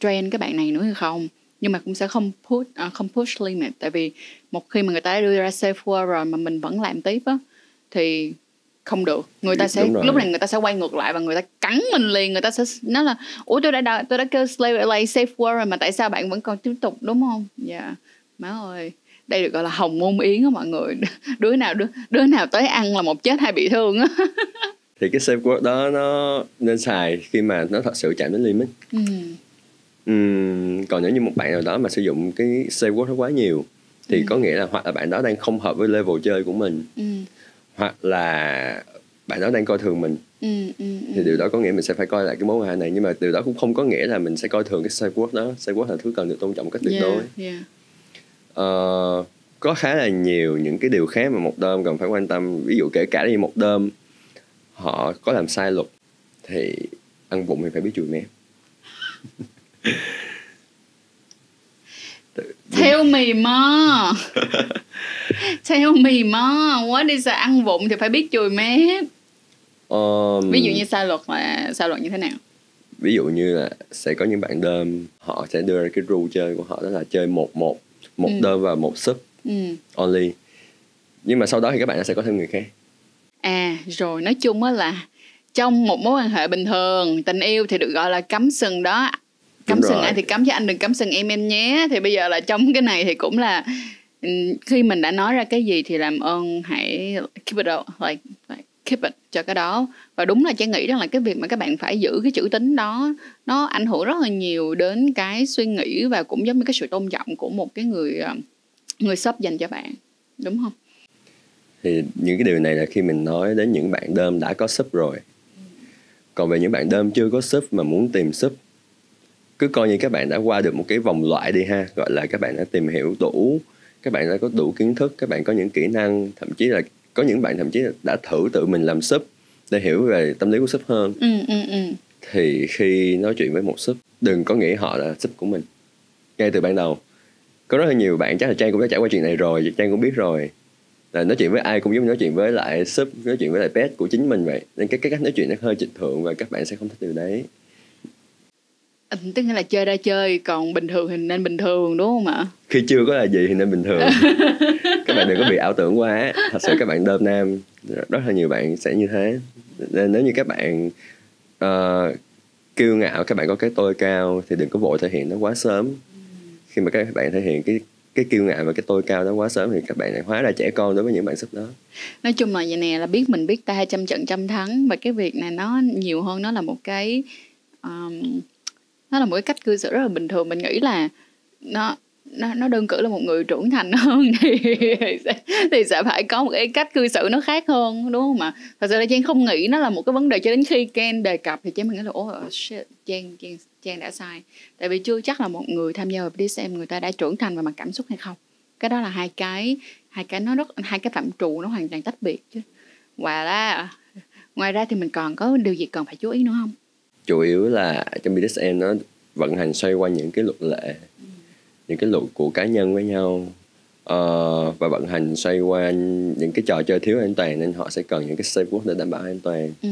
train cái bạn này nữa hay không. Nhưng mà cũng sẽ không push uh, không push limit. Tại vì một khi mà người ta đã đưa ra safe word rồi mà mình vẫn làm tiếp á thì không được. Người ta sẽ lúc này người ta sẽ quay ngược lại và người ta cắn mình liền. Người ta sẽ nói là ủa tôi đã tôi đã kêu slave like safe word rồi mà tại sao bạn vẫn còn tiếp tục? Đúng không? Dạ. Yeah. má ơi đây được gọi là hồng môn yến á mọi người đứa nào đứa đứa nào tới ăn là một chết hay bị thương á thì cái safe word đó nó nên xài khi mà nó thật sự chạm đến limit ừ. uhm, còn nếu như một bạn nào đó mà sử dụng cái safe word nó quá nhiều thì ừ. có nghĩa là hoặc là bạn đó đang không hợp với level chơi của mình ừ. hoặc là bạn đó đang coi thường mình ừ, ừ, ừ. thì điều đó có nghĩa mình sẽ phải coi lại cái mối quan hệ này nhưng mà điều đó cũng không có nghĩa là mình sẽ coi thường cái safe word đó safe word là thứ cần được tôn trọng cách tuyệt yeah, đối yeah uh, có khá là nhiều những cái điều khác mà một đơm cần phải quan tâm. Ví dụ kể cả như một đơm họ có làm sai luật thì ăn vụng thì phải biết chùi mép theo mì mò. Theo mì mò quá đi sao ăn vụng thì phải biết chùi mép um, ví dụ như sai luật là sai luật như thế nào? Ví dụ như là sẽ có những bạn đơm họ sẽ đưa ra cái rule chơi của họ đó là chơi một một một ừ. đơn và một sub ừ. only. Nhưng mà sau đó thì các bạn sẽ có thêm người khác. À rồi nói chung á là trong một mối quan hệ bình thường tình yêu thì được gọi là cắm sừng đó. Cắm sừng ai thì cắm chứ anh đừng cắm sừng em em nhé. Thì bây giờ là trong cái này thì cũng là ừ, khi mình đã nói ra cái gì thì làm ơn hãy keep it out like, like keep it cho cái đó. Và đúng là trang nghĩ rằng là cái việc mà các bạn phải giữ cái chữ tính đó, nó ảnh hưởng rất là nhiều đến cái suy nghĩ và cũng giống như cái sự tôn trọng của một cái người ờ, người shop dành cho bạn. Đúng không? Thì những cái điều này là khi mình nói đến những bạn đơm đã có sub rồi. Còn về những bạn đơm chưa có sub mà muốn tìm sub, cứ coi như các bạn đã qua được một cái vòng loại đi ha. Gọi là các bạn đã tìm hiểu đủ, các bạn đã có đủ kiến thức, các bạn có những kỹ năng, thậm chí là có những bạn thậm chí là đã thử tự mình làm sub để hiểu về tâm lý của súp hơn. Ừ, ừ, ừ. thì khi nói chuyện với một súp đừng có nghĩ họ là súp của mình. Ngay từ ban đầu có rất là nhiều bạn chắc là trang cũng đã trải qua chuyện này rồi trang cũng biết rồi. Là nói chuyện với ai cũng giống nói chuyện với lại sub nói chuyện với lại pet của chính mình vậy. Nên cái, cái cách nói chuyện nó hơi trịch thượng và các bạn sẽ không thích điều đấy tức là chơi ra chơi còn bình thường thì nên bình thường đúng không ạ? Khi chưa có là gì thì nên bình thường. Các bạn đừng có bị ảo tưởng quá. Thật sự các bạn đơm nam rất là nhiều bạn sẽ như thế. Nên nếu như các bạn uh, kiêu ngạo các bạn có cái tôi cao thì đừng có vội thể hiện nó quá sớm. Khi mà các bạn thể hiện cái cái kiêu ngạo và cái tôi cao đó quá sớm thì các bạn lại hóa ra trẻ con đối với những bạn sắp đó. Nói chung là vậy nè là biết mình biết ta trăm trận trăm thắng và cái việc này nó nhiều hơn nó là một cái um, nó là một cái cách cư xử rất là bình thường. Mình nghĩ là nó nó nó đơn cử là một người trưởng thành hơn thì sẽ, thì sẽ phải có một cái cách cư xử nó khác hơn đúng không ạ? Thật sự là Trang không nghĩ nó là một cái vấn đề cho đến khi Ken đề cập thì Trang mình nghĩ là oh shit Trang Trang Trang đã sai. Tại vì chưa chắc là một người tham gia vào xem người ta đã trưởng thành về mặt cảm xúc hay không. Cái đó là hai cái hai cái nó rất hai cái phạm trù nó hoàn toàn tách biệt chứ. Và là ngoài ra thì mình còn có điều gì cần phải chú ý nữa không? Chủ yếu là trong BDSM nó vận hành xoay quanh những cái luật lệ những cái luật của cá nhân với nhau. Uh, và vận hành xoay quanh những cái trò chơi thiếu an toàn nên họ sẽ cần những cái safe word để đảm bảo an toàn. Ừ.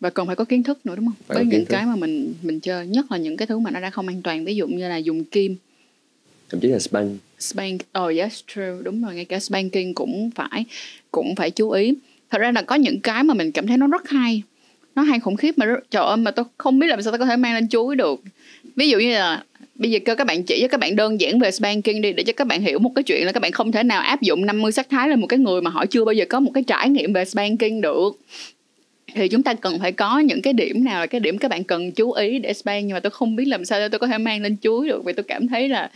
và còn phải có kiến thức nữa đúng không? Phải với những thức. cái mà mình mình chơi nhất là những cái thứ mà nó đã không an toàn ví dụ như là dùng kim. Thậm chí là spank. Spank oh yes true đúng rồi ngay cả spanking cũng phải cũng phải chú ý. Thật ra là có những cái mà mình cảm thấy nó rất hay nó hay khủng khiếp mà rất, trời ơi mà tôi không biết làm sao tôi có thể mang lên chuối được. Ví dụ như là bây giờ cơ các bạn chỉ cho các bạn đơn giản về spanking đi để cho các bạn hiểu một cái chuyện là các bạn không thể nào áp dụng 50 sắc thái lên một cái người mà họ chưa bao giờ có một cái trải nghiệm về spanking được. Thì chúng ta cần phải có những cái điểm nào là cái điểm các bạn cần chú ý để span nhưng mà tôi không biết làm sao tôi có thể mang lên chuối được vì tôi cảm thấy là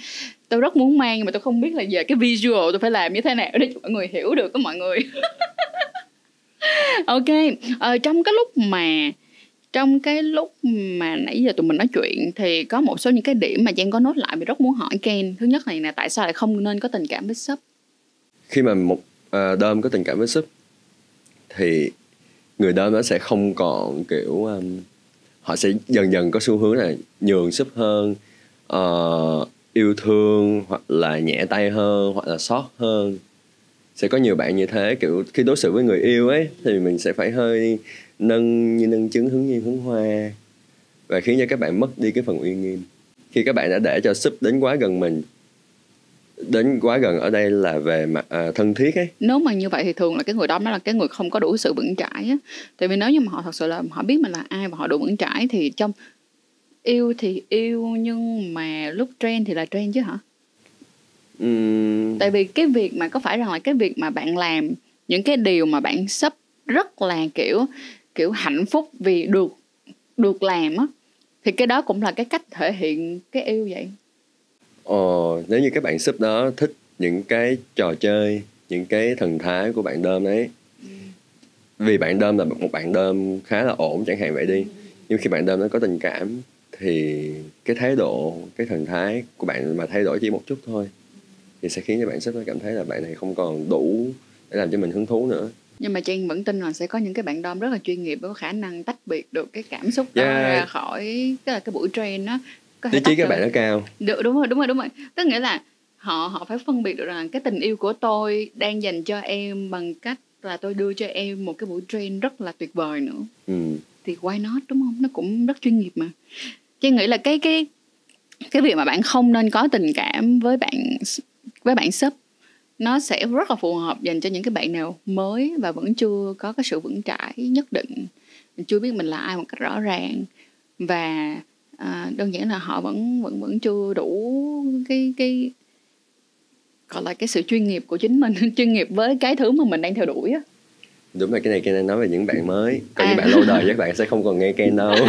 tôi rất muốn mang nhưng mà tôi không biết là về cái visual tôi phải làm như thế nào để cho mọi người hiểu được có mọi người? ok ờ, trong cái lúc mà trong cái lúc mà nãy giờ tụi mình nói chuyện thì có một số những cái điểm mà Giang có nốt lại và rất muốn hỏi Ken. Thứ nhất này là tại sao lại không nên có tình cảm với sub? Khi mà một ờ, uh, đơm có tình cảm với sub thì người đơm nó sẽ không còn kiểu um, họ sẽ dần dần có xu hướng là nhường sub hơn uh, yêu thương hoặc là nhẹ tay hơn hoặc là sót hơn sẽ có nhiều bạn như thế kiểu khi đối xử với người yêu ấy thì mình sẽ phải hơi nâng như nâng chứng hướng nhiên hướng hoa. Và khiến cho các bạn mất đi cái phần uy nghiêm. Khi các bạn đã để cho súp đến quá gần mình đến quá gần ở đây là về mặt à, thân thiết ấy. Nếu mà như vậy thì thường là cái người đó nó là cái người không có đủ sự vững chãi á. Tại vì nếu như mà họ thật sự là họ biết mình là ai và họ đủ vững chãi thì trong yêu thì yêu nhưng mà lúc trend thì là trend chứ hả? Uhm... tại vì cái việc mà có phải rằng là cái việc mà bạn làm những cái điều mà bạn sắp rất là kiểu kiểu hạnh phúc vì được được làm á thì cái đó cũng là cái cách thể hiện cái yêu vậy ờ nếu như các bạn sub đó thích những cái trò chơi những cái thần thái của bạn đơm đấy ừ. vì bạn đơm là một bạn đơm khá là ổn chẳng hạn vậy đi ừ. nhưng khi bạn đơm nó có tình cảm thì cái thái độ cái thần thái của bạn mà thay đổi chỉ một chút thôi thì sẽ khiến cho bạn nó cảm thấy là bạn này không còn đủ để làm cho mình hứng thú nữa. Nhưng mà Trang vẫn tin là sẽ có những cái bạn đom rất là chuyên nghiệp và có khả năng tách biệt được cái cảm xúc đó yeah. ra khỏi cái là cái buổi train đó. Có thể trí các bạn nó cao. Được đúng rồi đúng rồi đúng rồi. Tức nghĩa là họ họ phải phân biệt được rằng cái tình yêu của tôi đang dành cho em bằng cách là tôi đưa cho em một cái buổi train rất là tuyệt vời nữa. Ừ. thì why not đúng không? Nó cũng rất chuyên nghiệp mà. Trang nghĩ là cái cái cái việc mà bạn không nên có tình cảm với bạn với bạn sub nó sẽ rất là phù hợp dành cho những cái bạn nào mới và vẫn chưa có cái sự vững chãi nhất định. Mình chưa biết mình là ai một cách rõ ràng. Và à, đơn giản là họ vẫn vẫn vẫn chưa đủ cái cái gọi là cái sự chuyên nghiệp của chính mình chuyên nghiệp với cái thứ mà mình đang theo đuổi á. Đúng rồi cái này Ken nói về những bạn mới. Còn à. những bạn lâu đời các bạn sẽ không còn nghe Ken đâu.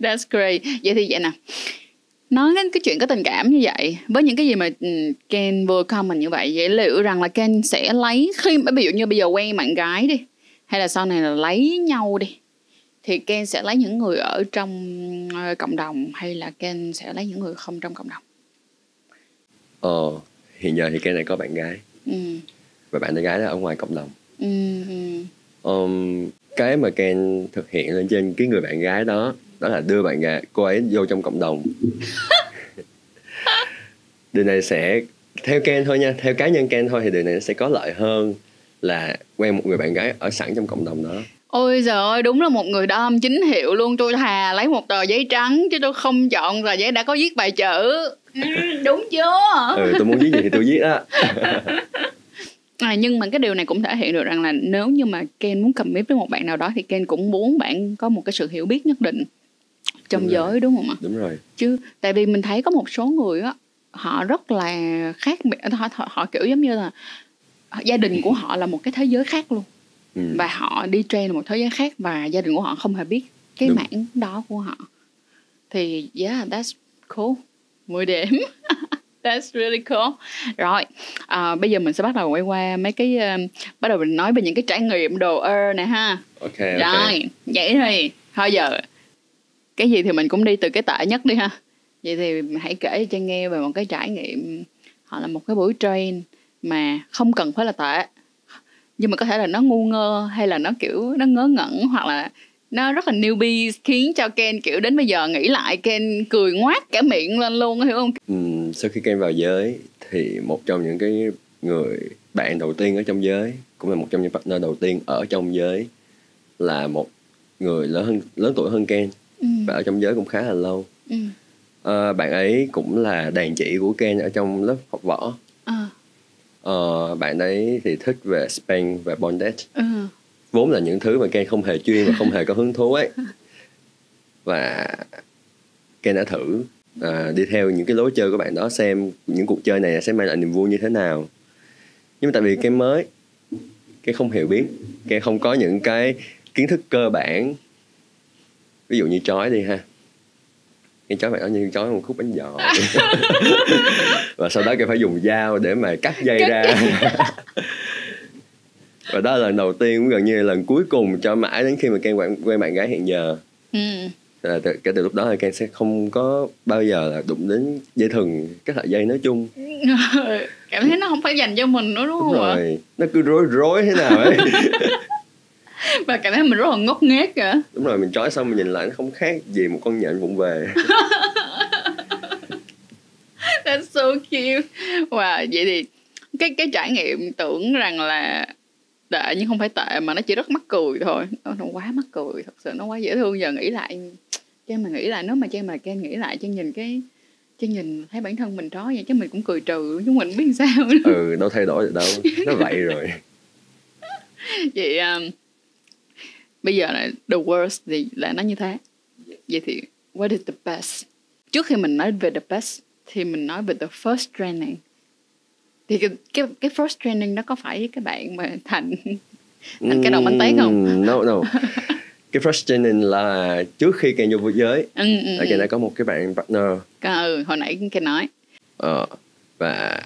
That's great. Vậy thì vậy nè nói đến cái chuyện có tình cảm như vậy với những cái gì mà ừ, Ken vừa comment như vậy vậy liệu rằng là Ken sẽ lấy khi ví dụ như bây giờ quen bạn gái đi hay là sau này là lấy nhau đi thì Ken sẽ lấy những người ở trong ờ, cộng đồng hay là Ken sẽ lấy những người không trong cộng đồng ờ hiện giờ thì Ken này có bạn gái ừ. và bạn gái là ở ngoài cộng đồng ừ. um, cái mà Ken thực hiện lên trên cái người bạn gái đó đó là đưa bạn gái cô ấy vô trong cộng đồng. Điều này sẽ theo Ken thôi nha theo cá nhân Ken thôi thì điều này sẽ có lợi hơn là quen một người bạn gái ở sẵn trong cộng đồng đó. Ôi giời ơi đúng là một người đom chính hiệu luôn. Tôi thà lấy một tờ giấy trắng chứ tôi không chọn tờ giấy đã có viết bài chữ. Ừ, đúng chưa? Ừ tôi muốn viết gì thì tôi viết á à, nhưng mà cái điều này cũng thể hiện được rằng là nếu như mà Ken muốn commit với một bạn nào đó thì Ken cũng muốn bạn có một cái sự hiểu biết nhất định trong đúng giới rồi. đúng không ạ đúng rồi chứ tại vì mình thấy có một số người á họ rất là khác biệt họ, họ, họ kiểu giống như là gia đình của họ là một cái thế giới khác luôn ừ. và họ đi train là một thế giới khác và gia đình của họ không hề biết cái Đúng. mảng đó của họ thì yeah that's cool 10 điểm That's really cool. Rồi, à, bây giờ mình sẽ bắt đầu quay qua mấy cái uh, bắt đầu mình nói về những cái trải nghiệm đồ ơ này ha. Ok. Rồi, okay. vậy thì thôi giờ cái gì thì mình cũng đi từ cái tệ nhất đi ha. Vậy thì hãy kể cho nghe về một cái trải nghiệm họ là một cái buổi train mà không cần phải là tệ nhưng mà có thể là nó ngu ngơ hay là nó kiểu nó ngớ ngẩn hoặc là nó rất là newbie khiến cho Ken kiểu đến bây giờ nghĩ lại Ken cười ngoác cả miệng lên luôn hiểu không? Ừ, sau khi Ken vào giới thì một trong những cái người bạn đầu tiên ở trong giới cũng là một trong những partner đầu tiên ở trong giới là một người lớn hơn lớn tuổi hơn Ken ừ. và ở trong giới cũng khá là lâu. Ừ. À, bạn ấy cũng là đàn chị của Ken ở trong lớp học võ. À. À, bạn ấy thì thích về Spain và bondage. Ừ vốn là những thứ mà Ken không hề chuyên và không hề có hứng thú ấy và Ken đã thử à, đi theo những cái lối chơi của bạn đó xem những cuộc chơi này sẽ mang lại niềm vui như thế nào nhưng mà tại vì Ken mới Ken không hiểu biết Ken không có những cái kiến thức cơ bản ví dụ như chói đi ha. Cái chói bạn đó như chói một khúc bánh giò. Và sau đó Ken phải dùng dao để mà cắt dây ra. và đó là lần đầu tiên cũng gần như là lần cuối cùng cho mãi đến khi mà Ken quen, quen bạn gái hiện giờ. Ừ. là từ, kể từ lúc đó thì Ken sẽ không có bao giờ là đụng đến dây thừng các loại dây nói chung. Cảm thấy nó không phải dành cho mình nữa đúng, đúng không rồi. ạ nó cứ rối rối thế nào ấy và cảm thấy mình rất là ngốc nghếch kìa. Đúng rồi mình trói xong mình nhìn lại nó không khác gì một con nhện vụng về. That's so cute. Wow, vậy thì cái cái trải nghiệm tưởng rằng là tệ nhưng không phải tệ mà nó chỉ rất mắc cười thôi. Nó, nó quá mắc cười thật sự nó quá dễ thương. Giờ nghĩ lại cho mà nghĩ lại nếu mà trang mà Ken nghĩ lại cho nhìn cái cho nhìn thấy bản thân mình đó vậy chứ mình cũng cười trừ. Chúng mình biết sao nữa. ừ đâu thay đổi được đâu. Nó vậy rồi. Vậy um, bây giờ là the worst thì là nó như thế. Vậy thì what is the best? Trước khi mình nói về the best thì mình nói về the first training. Thì cái cái, cái first training đó có phải cái bạn mà thành thành cái đầu bánh tét không? No no. Cái first training là trước khi Ken vô vũ giới. Ừ, ừ, là Ken ừ. đã có một cái bạn partner. Ừ hồi nãy Ken nói. Ờ và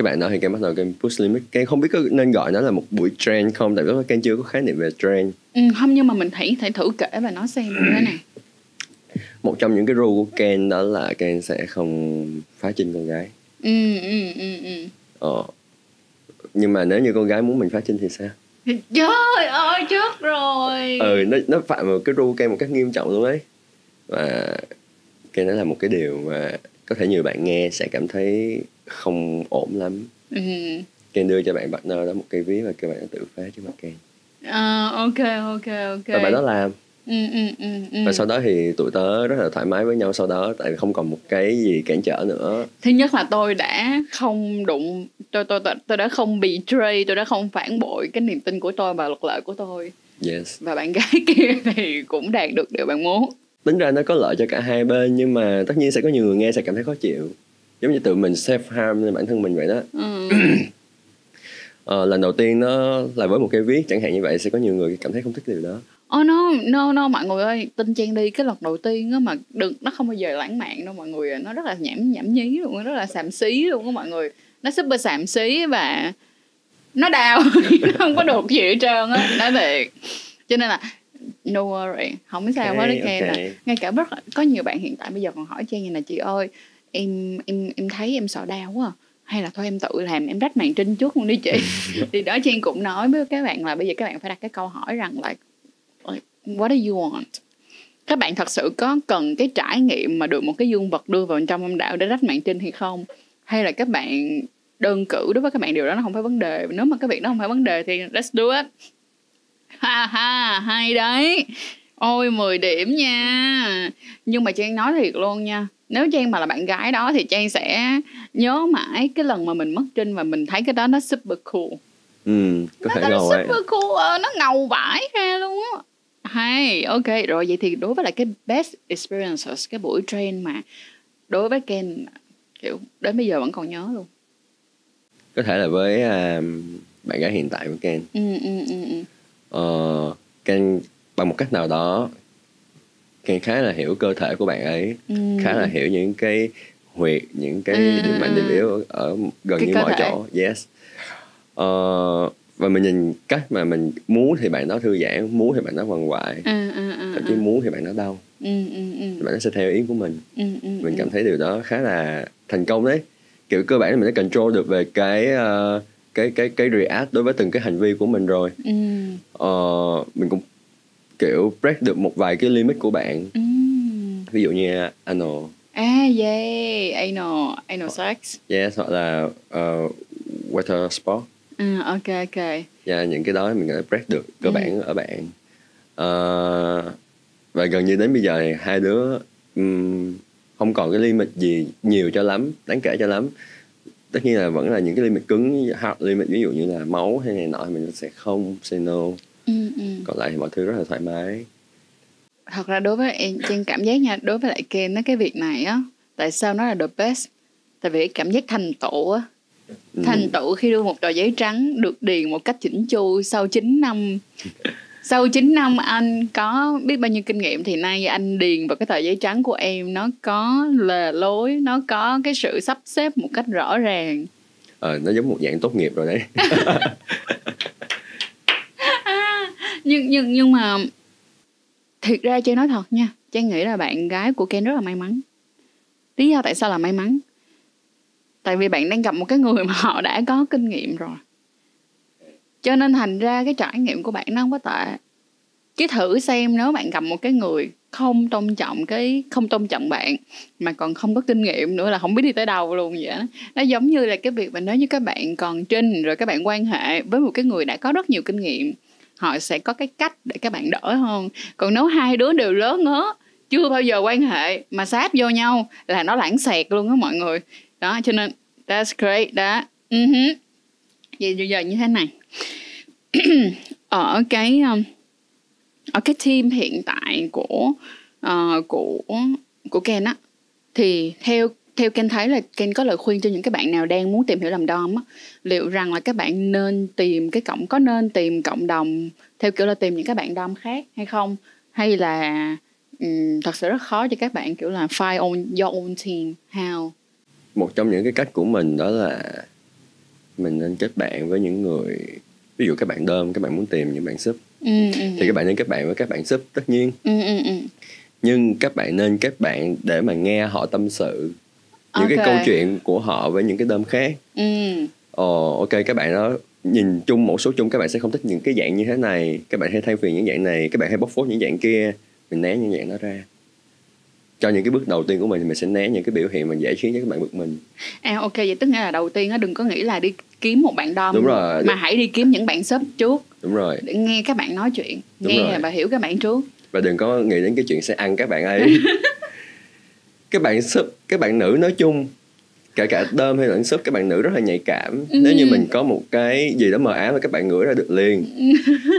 cái bạn đó thì Ken bắt đầu Ken push limit. Ken không biết có nên gọi nó là một buổi train không tại vì Ken chưa có khái niệm về train ừ, không nhưng mà mình hãy thể thử kể và nói xem như thế nào. Một trong những cái rule của Ken đó là Ken sẽ không phá trinh con gái. Ừ ừ ừ ừ. Ờ. Nhưng mà nếu như con gái muốn mình phá trinh thì sao? Trời ơi chết rồi. Ừ nó nó phạm vào cái ru cây một cách nghiêm trọng luôn ấy. Và cái đó là một cái điều mà có thể nhiều bạn nghe sẽ cảm thấy không ổn lắm. Ừ. Ken đưa cho bạn partner đó một cây ví và kêu bạn tự phá trước mặt Ken à, ok ok ok. Và bạn đó làm. Ừ, ừ, ừ, ừ. và sau đó thì tụi tớ rất là thoải mái với nhau sau đó tại vì không còn một cái gì cản trở nữa. Thứ nhất là tôi đã không đụng tôi tôi tôi, tôi đã không bị betray tôi đã không phản bội cái niềm tin của tôi và luật lệ của tôi. Yes. Và bạn gái kia thì cũng đạt được điều bạn muốn tính ra nó có lợi cho cả hai bên nhưng mà tất nhiên sẽ có nhiều người nghe sẽ cảm thấy khó chịu giống như tự mình self harm lên bản thân mình vậy đó ừ. ờ, lần đầu tiên nó là với một cái viết chẳng hạn như vậy sẽ có nhiều người cảm thấy không thích điều đó Oh no, no, no mọi người ơi, tin Trang đi cái lần đầu tiên á mà đừng nó không bao giờ lãng mạn đâu mọi người, nó rất là nhảm nhảm nhí luôn, nó rất là xàm xí luôn á mọi người. Nó super xàm xí và nó đau, nó không có được gì hết trơn á, nói thiệt. Cho nên là no worry, không sao okay, hết okay. là ngay cả rất có nhiều bạn hiện tại bây giờ còn hỏi Trang như là chị ơi, em em em thấy em sợ đau quá. À. Hay là thôi em tự làm em rách màn trinh trước luôn đi chị. Thì đó Trang cũng nói với các bạn là bây giờ các bạn phải đặt cái câu hỏi rằng là like, what do you want? Các bạn thật sự có cần cái trải nghiệm mà được một cái dương vật đưa vào trong âm đạo để rách mạng trinh hay không? Hay là các bạn đơn cử đối với các bạn điều đó nó không phải vấn đề. Nếu mà cái việc đó không phải vấn đề thì let's do it ha ha hay đấy. Ôi 10 điểm nha. Nhưng mà trang nói thiệt luôn nha nếu trang mà là bạn gái đó thì trang sẽ nhớ mãi cái lần mà mình mất trinh và mình thấy cái đó nó super cool. Ừ có nó, thể nó ngầu ấy super cool ờ, nó ngầu vãi ra luôn á. Hay ok rồi vậy thì đối với lại cái best experiences cái buổi train mà đối với Ken kiểu đến bây giờ vẫn còn nhớ luôn. Có thể là với uh, bạn gái hiện tại của Ken ừ ừ ừ ừ ờ, Ken bằng một cách nào đó Ken khá là hiểu cơ thể của bạn ấy. Ừ. khá là hiểu những cái huyệt những cái Ừ, điểm mạnh ừ, điểm ừ. yếu ở, gần Cái như mọi thể. chỗ. Yes. Ờ, và mình nhìn cách mà mình muốn thì bạn đó thư giãn muốn thì bạn đó quằn quại. Ừ ừ ừ thậm chí muốn thì bạn đó đau. Ừ ừ ừ. Bạn đó sẽ theo ý của mình. Ừ ừ. Mình cảm thấy điều đó khá là thành công đấy. Kiểu cơ bản là mình đã control được về cái ờ, cái cái cái react đối với từng cái hành vi của mình rồi. Ừ. Ờ, mình cũng kiểu break được một vài cái limit của bạn. Ừ. Ví dụ như anal à yeah anal anal sex. yes hoặc là uh, water sport. Ừ ok ok. Yeah, những cái đó mình có thể break được cơ Ừ. bản ở bạn. Ờ, và gần như đến bây giờ thì hai đứa ừm, không còn cái limit gì nhiều cho lắm đáng kể cho lắm tất nhiên là vẫn là những cái limit cứng hard limit ví dụ như là máu hay này nọ mình sẽ không say no. Ừ ừ. Còn lại thì mọi thứ rất là thoải mái. Thật ra đối với em trên cảm giác nha đối với lại Ken á cái việc này á tại sao nó là the best? Tại vì cảm giác thành tựu á. Ừ. thành tựu khi đưa một tờ giấy trắng được điền một cách chỉnh chu sau 9 năm sau 9 năm anh có biết bao nhiêu kinh nghiệm thì nay anh điền vào cái tờ giấy trắng của em nó có lề lối nó có cái sự sắp xếp một cách rõ ràng. Ờ, nó giống một dạng tốt nghiệp rồi đấy. Nhưng nhưng nhưng mà thiệt ra Trang nói thật nha Trang nghĩ là bạn gái của Ken rất là may mắn. Lý do tại sao là may mắn? Tại vì bạn đang gặp một cái người mà họ đã có kinh nghiệm rồi cho nên thành ra cái trải nghiệm của bạn nó không có tệ. Chứ thử xem nếu bạn gặp một cái người không tôn trọng cái, không tôn trọng bạn mà còn không có kinh nghiệm nữa là không biết đi tới đâu luôn vậy đó. nó giống như là cái việc mà nếu như các bạn còn trinh rồi các bạn quan hệ với một cái người đã có rất nhiều kinh nghiệm, họ sẽ có cái cách để các bạn đỡ hơn. Còn nếu hai đứa đều lớn ngớ chưa bao giờ quan hệ mà sát vô nhau là nó lãng xẹt luôn á mọi người. Đó, cho nên that's great đó. Uh vậy giờ như thế này ở cái um, ở cái team hiện tại của uh, của của Ken á thì theo theo Ken thấy là Ken có lời khuyên cho những cái bạn nào đang muốn tìm hiểu làm dom á liệu rằng là các bạn nên tìm cái cộng có nên tìm cộng đồng theo kiểu là tìm những các bạn dom khác hay không? Hay là um, thật sự rất khó cho các bạn kiểu là find on your own team? How? Một trong những cái cách của mình đó là mình nên kết bạn với những người ví dụ các bạn đơm các bạn muốn tìm những bạn sub ừ, ừ, thì các bạn nên kết bạn với các bạn sub tất nhiên. Ừ, ừ, ừ. nhưng các bạn nên kết bạn để mà nghe họ tâm sự những Ok. cái câu chuyện của họ với những cái đơm khác. Ừ. ồ ok các bạn đó nhìn chung một số chung các bạn sẽ không thích những cái dạng như thế này. Các bạn hay than phiền những dạng này các bạn hay bóc phốt những dạng kia. Mình né những dạng đó ra cho những cái bước đầu tiên của mình thì mình sẽ né những cái biểu hiện mà dễ khiến cho các bạn bực mình À ok vậy tức nghĩa là đầu tiên á đừng có nghĩ là đi kiếm một bạn dom Đúng rồi. mà hãy đi kiếm những bạn sub trước đúng rồi để nghe các bạn nói chuyện Đúng nghe rồi. và hiểu các bạn trước và đừng có nghĩ đến cái chuyện sẽ ăn các bạn ấy các bạn sub các bạn nữ nói chung kể cả đơm hay là sub các bạn nữ rất là nhạy cảm nếu như mình có một cái gì đó mờ ám thì các bạn ngửi ra được liền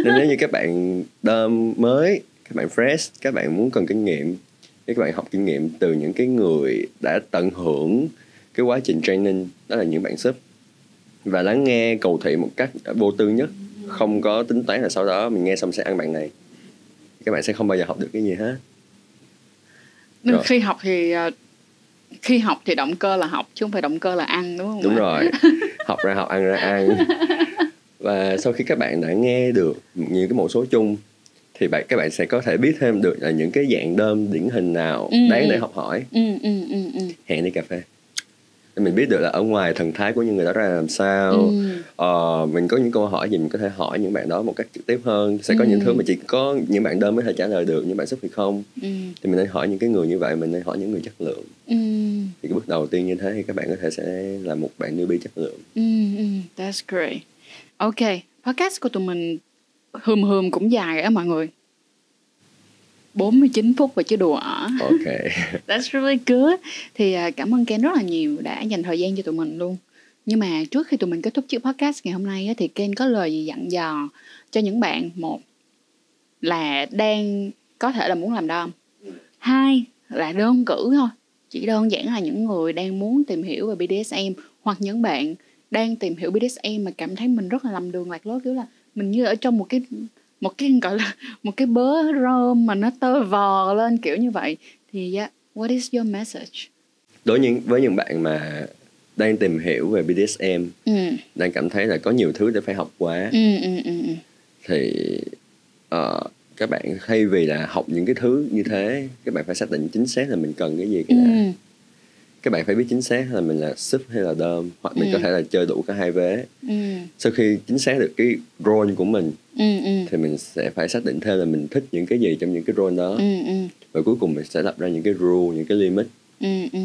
nên nếu như các bạn đơm mới các bạn fresh các bạn muốn cần kinh nghiệm các bạn học kinh nghiệm từ những cái người đã tận hưởng cái quá trình training đó là những bạn sub và lắng nghe cầu thị một cách vô tư nhất không có tính toán là sau đó mình nghe xong sẽ ăn bạn này. Các bạn sẽ không bao giờ học được cái gì hết. Nên Rồi. khi học thì ờ, khi học thì động cơ là học chứ không phải động cơ là ăn đúng không đúng rồi. Học ra học ăn ra ăn. Và sau khi các bạn đã nghe được những cái một số chung thì bạn các bạn sẽ có thể biết thêm được là những cái dạng đơm điển hình nào Ừ, đáng để ừ. học hỏi ừ ừ ừ ừ hẹn đi cà phê mình biết được là ở ngoài thần thái của những người đó ra làm sao ừ. ờ, mình có những câu hỏi gì mình có thể hỏi những bạn đó một cách trực tiếp hơn sẽ có ừ. những thứ mà chỉ có những bạn đơn mới thể trả lời được những bạn sub thì không ừ. thì mình nên hỏi những cái người như vậy mình nên hỏi những người chất lượng ừ. thì cái bước đầu tiên như thế thì các bạn có thể sẽ là một bạn newbie chất lượng ừ, ừ. that's great ok podcast của tụi mình hùm hùm cũng dài á mọi người 49 phút và chứ đùa ở. Ok. That's really good. Thì uh, cảm ơn Ken rất là nhiều đã dành thời gian cho tụi mình luôn. Nhưng mà trước khi tụi mình kết thúc chiếc podcast ngày hôm nay thì Ken có lời gì dặn dò cho những bạn một là đang có thể là muốn làm đom. Hai là đơn cử thôi. Chỉ đơn giản là những người đang muốn tìm hiểu về BDSM hoặc những bạn đang tìm hiểu BDSM mà cảm thấy mình rất là lầm đường lạc lối kiểu là mình như ở trong một cái một cái gọi là một cái bớ rơm mà nó tơ vò lên kiểu như vậy thì yeah, what is your message đối những với những bạn mà đang tìm hiểu về BDSM ừ. đang cảm thấy là có nhiều thứ để phải học quá ừ, ừ, ừ, ừ. thì uh, các bạn thay vì là học những cái thứ như thế các bạn phải xác định chính xác là mình cần cái gì cái ừ. Các bạn phải biết chính xác là mình là sub hay là đơm hoặc mình ừ. có thể là chơi đủ cả hai vế ừ. sau khi chính xác được cái role của mình ừ, ừ. thì mình sẽ phải xác định thêm là mình thích những cái gì trong những cái role đó ừ, ừ. và cuối cùng mình sẽ lập ra những cái rule những cái limit ừ, ừ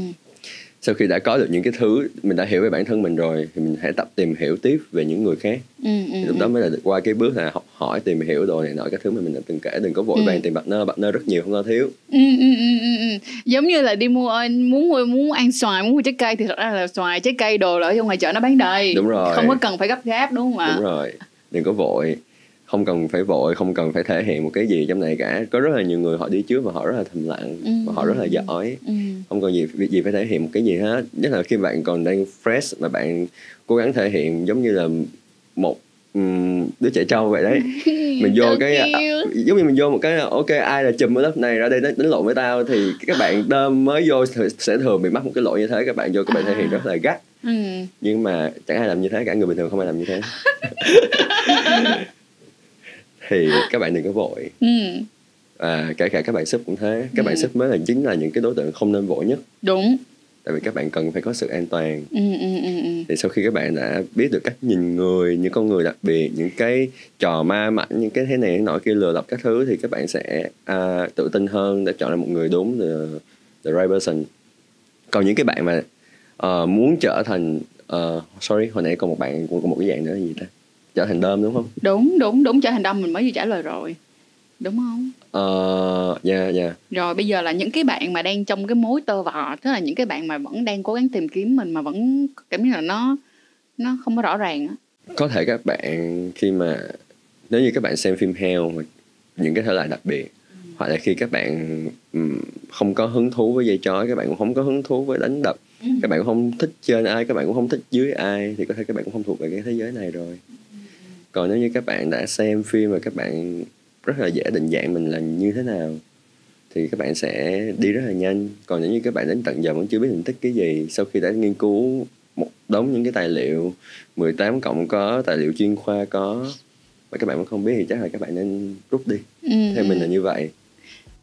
sau khi đã có được những cái thứ mình đã hiểu về bản thân mình rồi thì mình hãy tập tìm hiểu tiếp về những người khác. Ừ, ừ, lúc đó ừ. mới là qua cái bước là học hỏi tìm hiểu đồ này nọ các thứ mà mình đã từng kể. Đừng có vội ừ. vàng tìm partner partner rất nhiều không lo thiếu. Ừ, ừ, ừ, ừ, ừ. giống như là đi mua muốn mua muốn ăn xoài muốn mua trái cây thì thật ra là xoài trái cây đồ ở trong ngoài chợ nó bán đầy. Đúng rồi. Không có cần phải gấp gáp đúng không ạ? Đúng rồi. Đừng có vội không cần phải vội không cần phải thể hiện một cái gì trong này cả. Có rất là nhiều người họ đi trước và họ rất là thầm lặng ừ. và họ rất là giỏi. Ừ. không cần gì việc gì phải thể hiện một cái gì hết. Nhất là khi bạn còn đang fresh mà bạn cố gắng thể hiện giống như là một um, đứa trẻ trâu vậy đấy. Mình vô cái à, giống như mình vô một cái ok ai là chùm ở lớp này ra đây đánh, đánh lộn với tao thì các bạn đơm mới vô sẽ thường bị mắc một cái lỗi như thế các bạn vô các bạn thể hiện rất là gắt. Ừ. nhưng mà chẳng ai làm như thế cả người bình thường không ai làm như thế thì các bạn đừng có vội. Ừ. à, kể cả các bạn sub cũng thế. Các ừ. bạn sub mới là chính là những cái đối tượng không nên vội nhất. Đúng. Tại vì các bạn cần phải có sự an toàn. Ừ, ừ, ừ, ừ. thì sau khi các bạn đã biết được cách nhìn người những con người đặc biệt những cái trò ma mảnh những cái thế này nọ kia lừa lọc các thứ thì các bạn sẽ uh, tự tin hơn để chọn ra một người đúng the, the right person. Còn những cái bạn mà uh, muốn trở thành uh, sorry hồi nãy còn một bạn còn một cái dạng nữa là gì ta trở thành đơm đúng không? Đúng đúng đúng trở thành đơm mình mới vừa trả lời rồi. Đúng không? Ờ dạ dạ. Rồi bây giờ là những cái bạn mà đang trong cái mối tơ vò tức là những cái bạn mà vẫn đang cố gắng tìm kiếm mình mà vẫn cảm giác là nó nó không có rõ ràng á. Có thể các bạn khi mà nếu như các bạn xem phim heo những cái thể loại đặc biệt ừ. hoặc là khi các bạn không có hứng thú với dây chói các bạn cũng không có hứng thú với đánh đập ừ. các bạn cũng không thích trên ai các bạn cũng không thích dưới ai thì có thể các bạn cũng không thuộc về cái thế giới này rồi còn nếu như các bạn đã xem phim và các bạn rất là dễ định dạng mình là như thế nào thì các bạn sẽ đi rất là nhanh. Còn nếu như các bạn đến tận giờ vẫn chưa biết mình thích cái gì sau khi đã nghiên cứu một đống những cái tài liệu 18 cộng có tài liệu chuyên khoa có mà các bạn vẫn không biết thì chắc là các bạn nên rút đi. Ừ. theo mình là như vậy.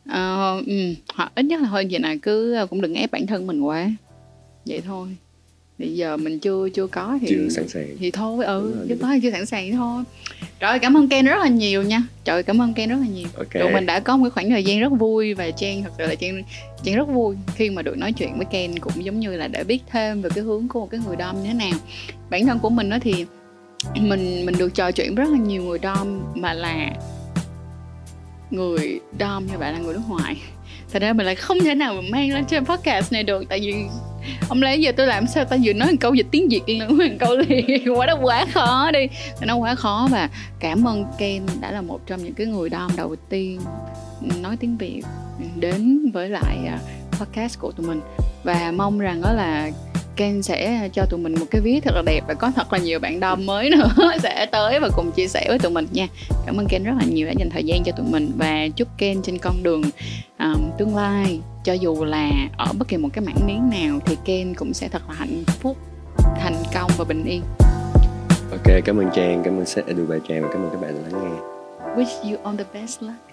Ờ, ừ. hoặc ít nhất là thôi vậy này cứ cũng đừng ép bản thân mình quá. Vậy thôi bây giờ mình chưa chưa có thì chưa sẵn sàng. thì thôi ừ chưa có thì chưa sẵn sàng thì thôi. Trời cảm ơn Ken rất là nhiều nha. Trời cảm ơn Ken rất là nhiều. Okay. tụi mình đã có một cái khoảng thời gian rất vui và Trang thật sự là Trang Trang rất vui khi mà được nói chuyện với Ken cũng giống như là để biết thêm về cái hướng của một cái người dom như thế nào. Bản thân của mình đó thì mình mình được trò chuyện rất là nhiều người dom mà là người dom như bạn là người nước ngoài. Thật ra mình lại không thể nào mà mang lên trên podcast này được tại vì ông lấy giờ tôi làm sao ta? Vừa nói một câu dịch tiếng việt nữa một câu liền. Quá nó quá khó đi. Nó quá khó và cảm ơn Ken đã là một trong những cái người đom đầu tiên nói tiếng việt đến với lại à, podcast của tụi mình. Và mong rằng đó là Ken sẽ cho tụi mình một cái ví thật là đẹp và có thật là nhiều bạn đom mới nữa sẽ tới và cùng chia sẻ với tụi mình nha. Cảm ơn Ken rất là nhiều đã dành thời gian cho tụi mình và chúc Ken trên con đường um, tương lai. Cho dù là ở bất kỳ một cái mảng miếng nào thì Ken cũng sẽ thật là hạnh phúc thành công và bình yên. Ok cảm ơn Trang cảm ơn sếp Edu Trang và cảm ơn các bạn đã lắng nghe. Wish you all the best luck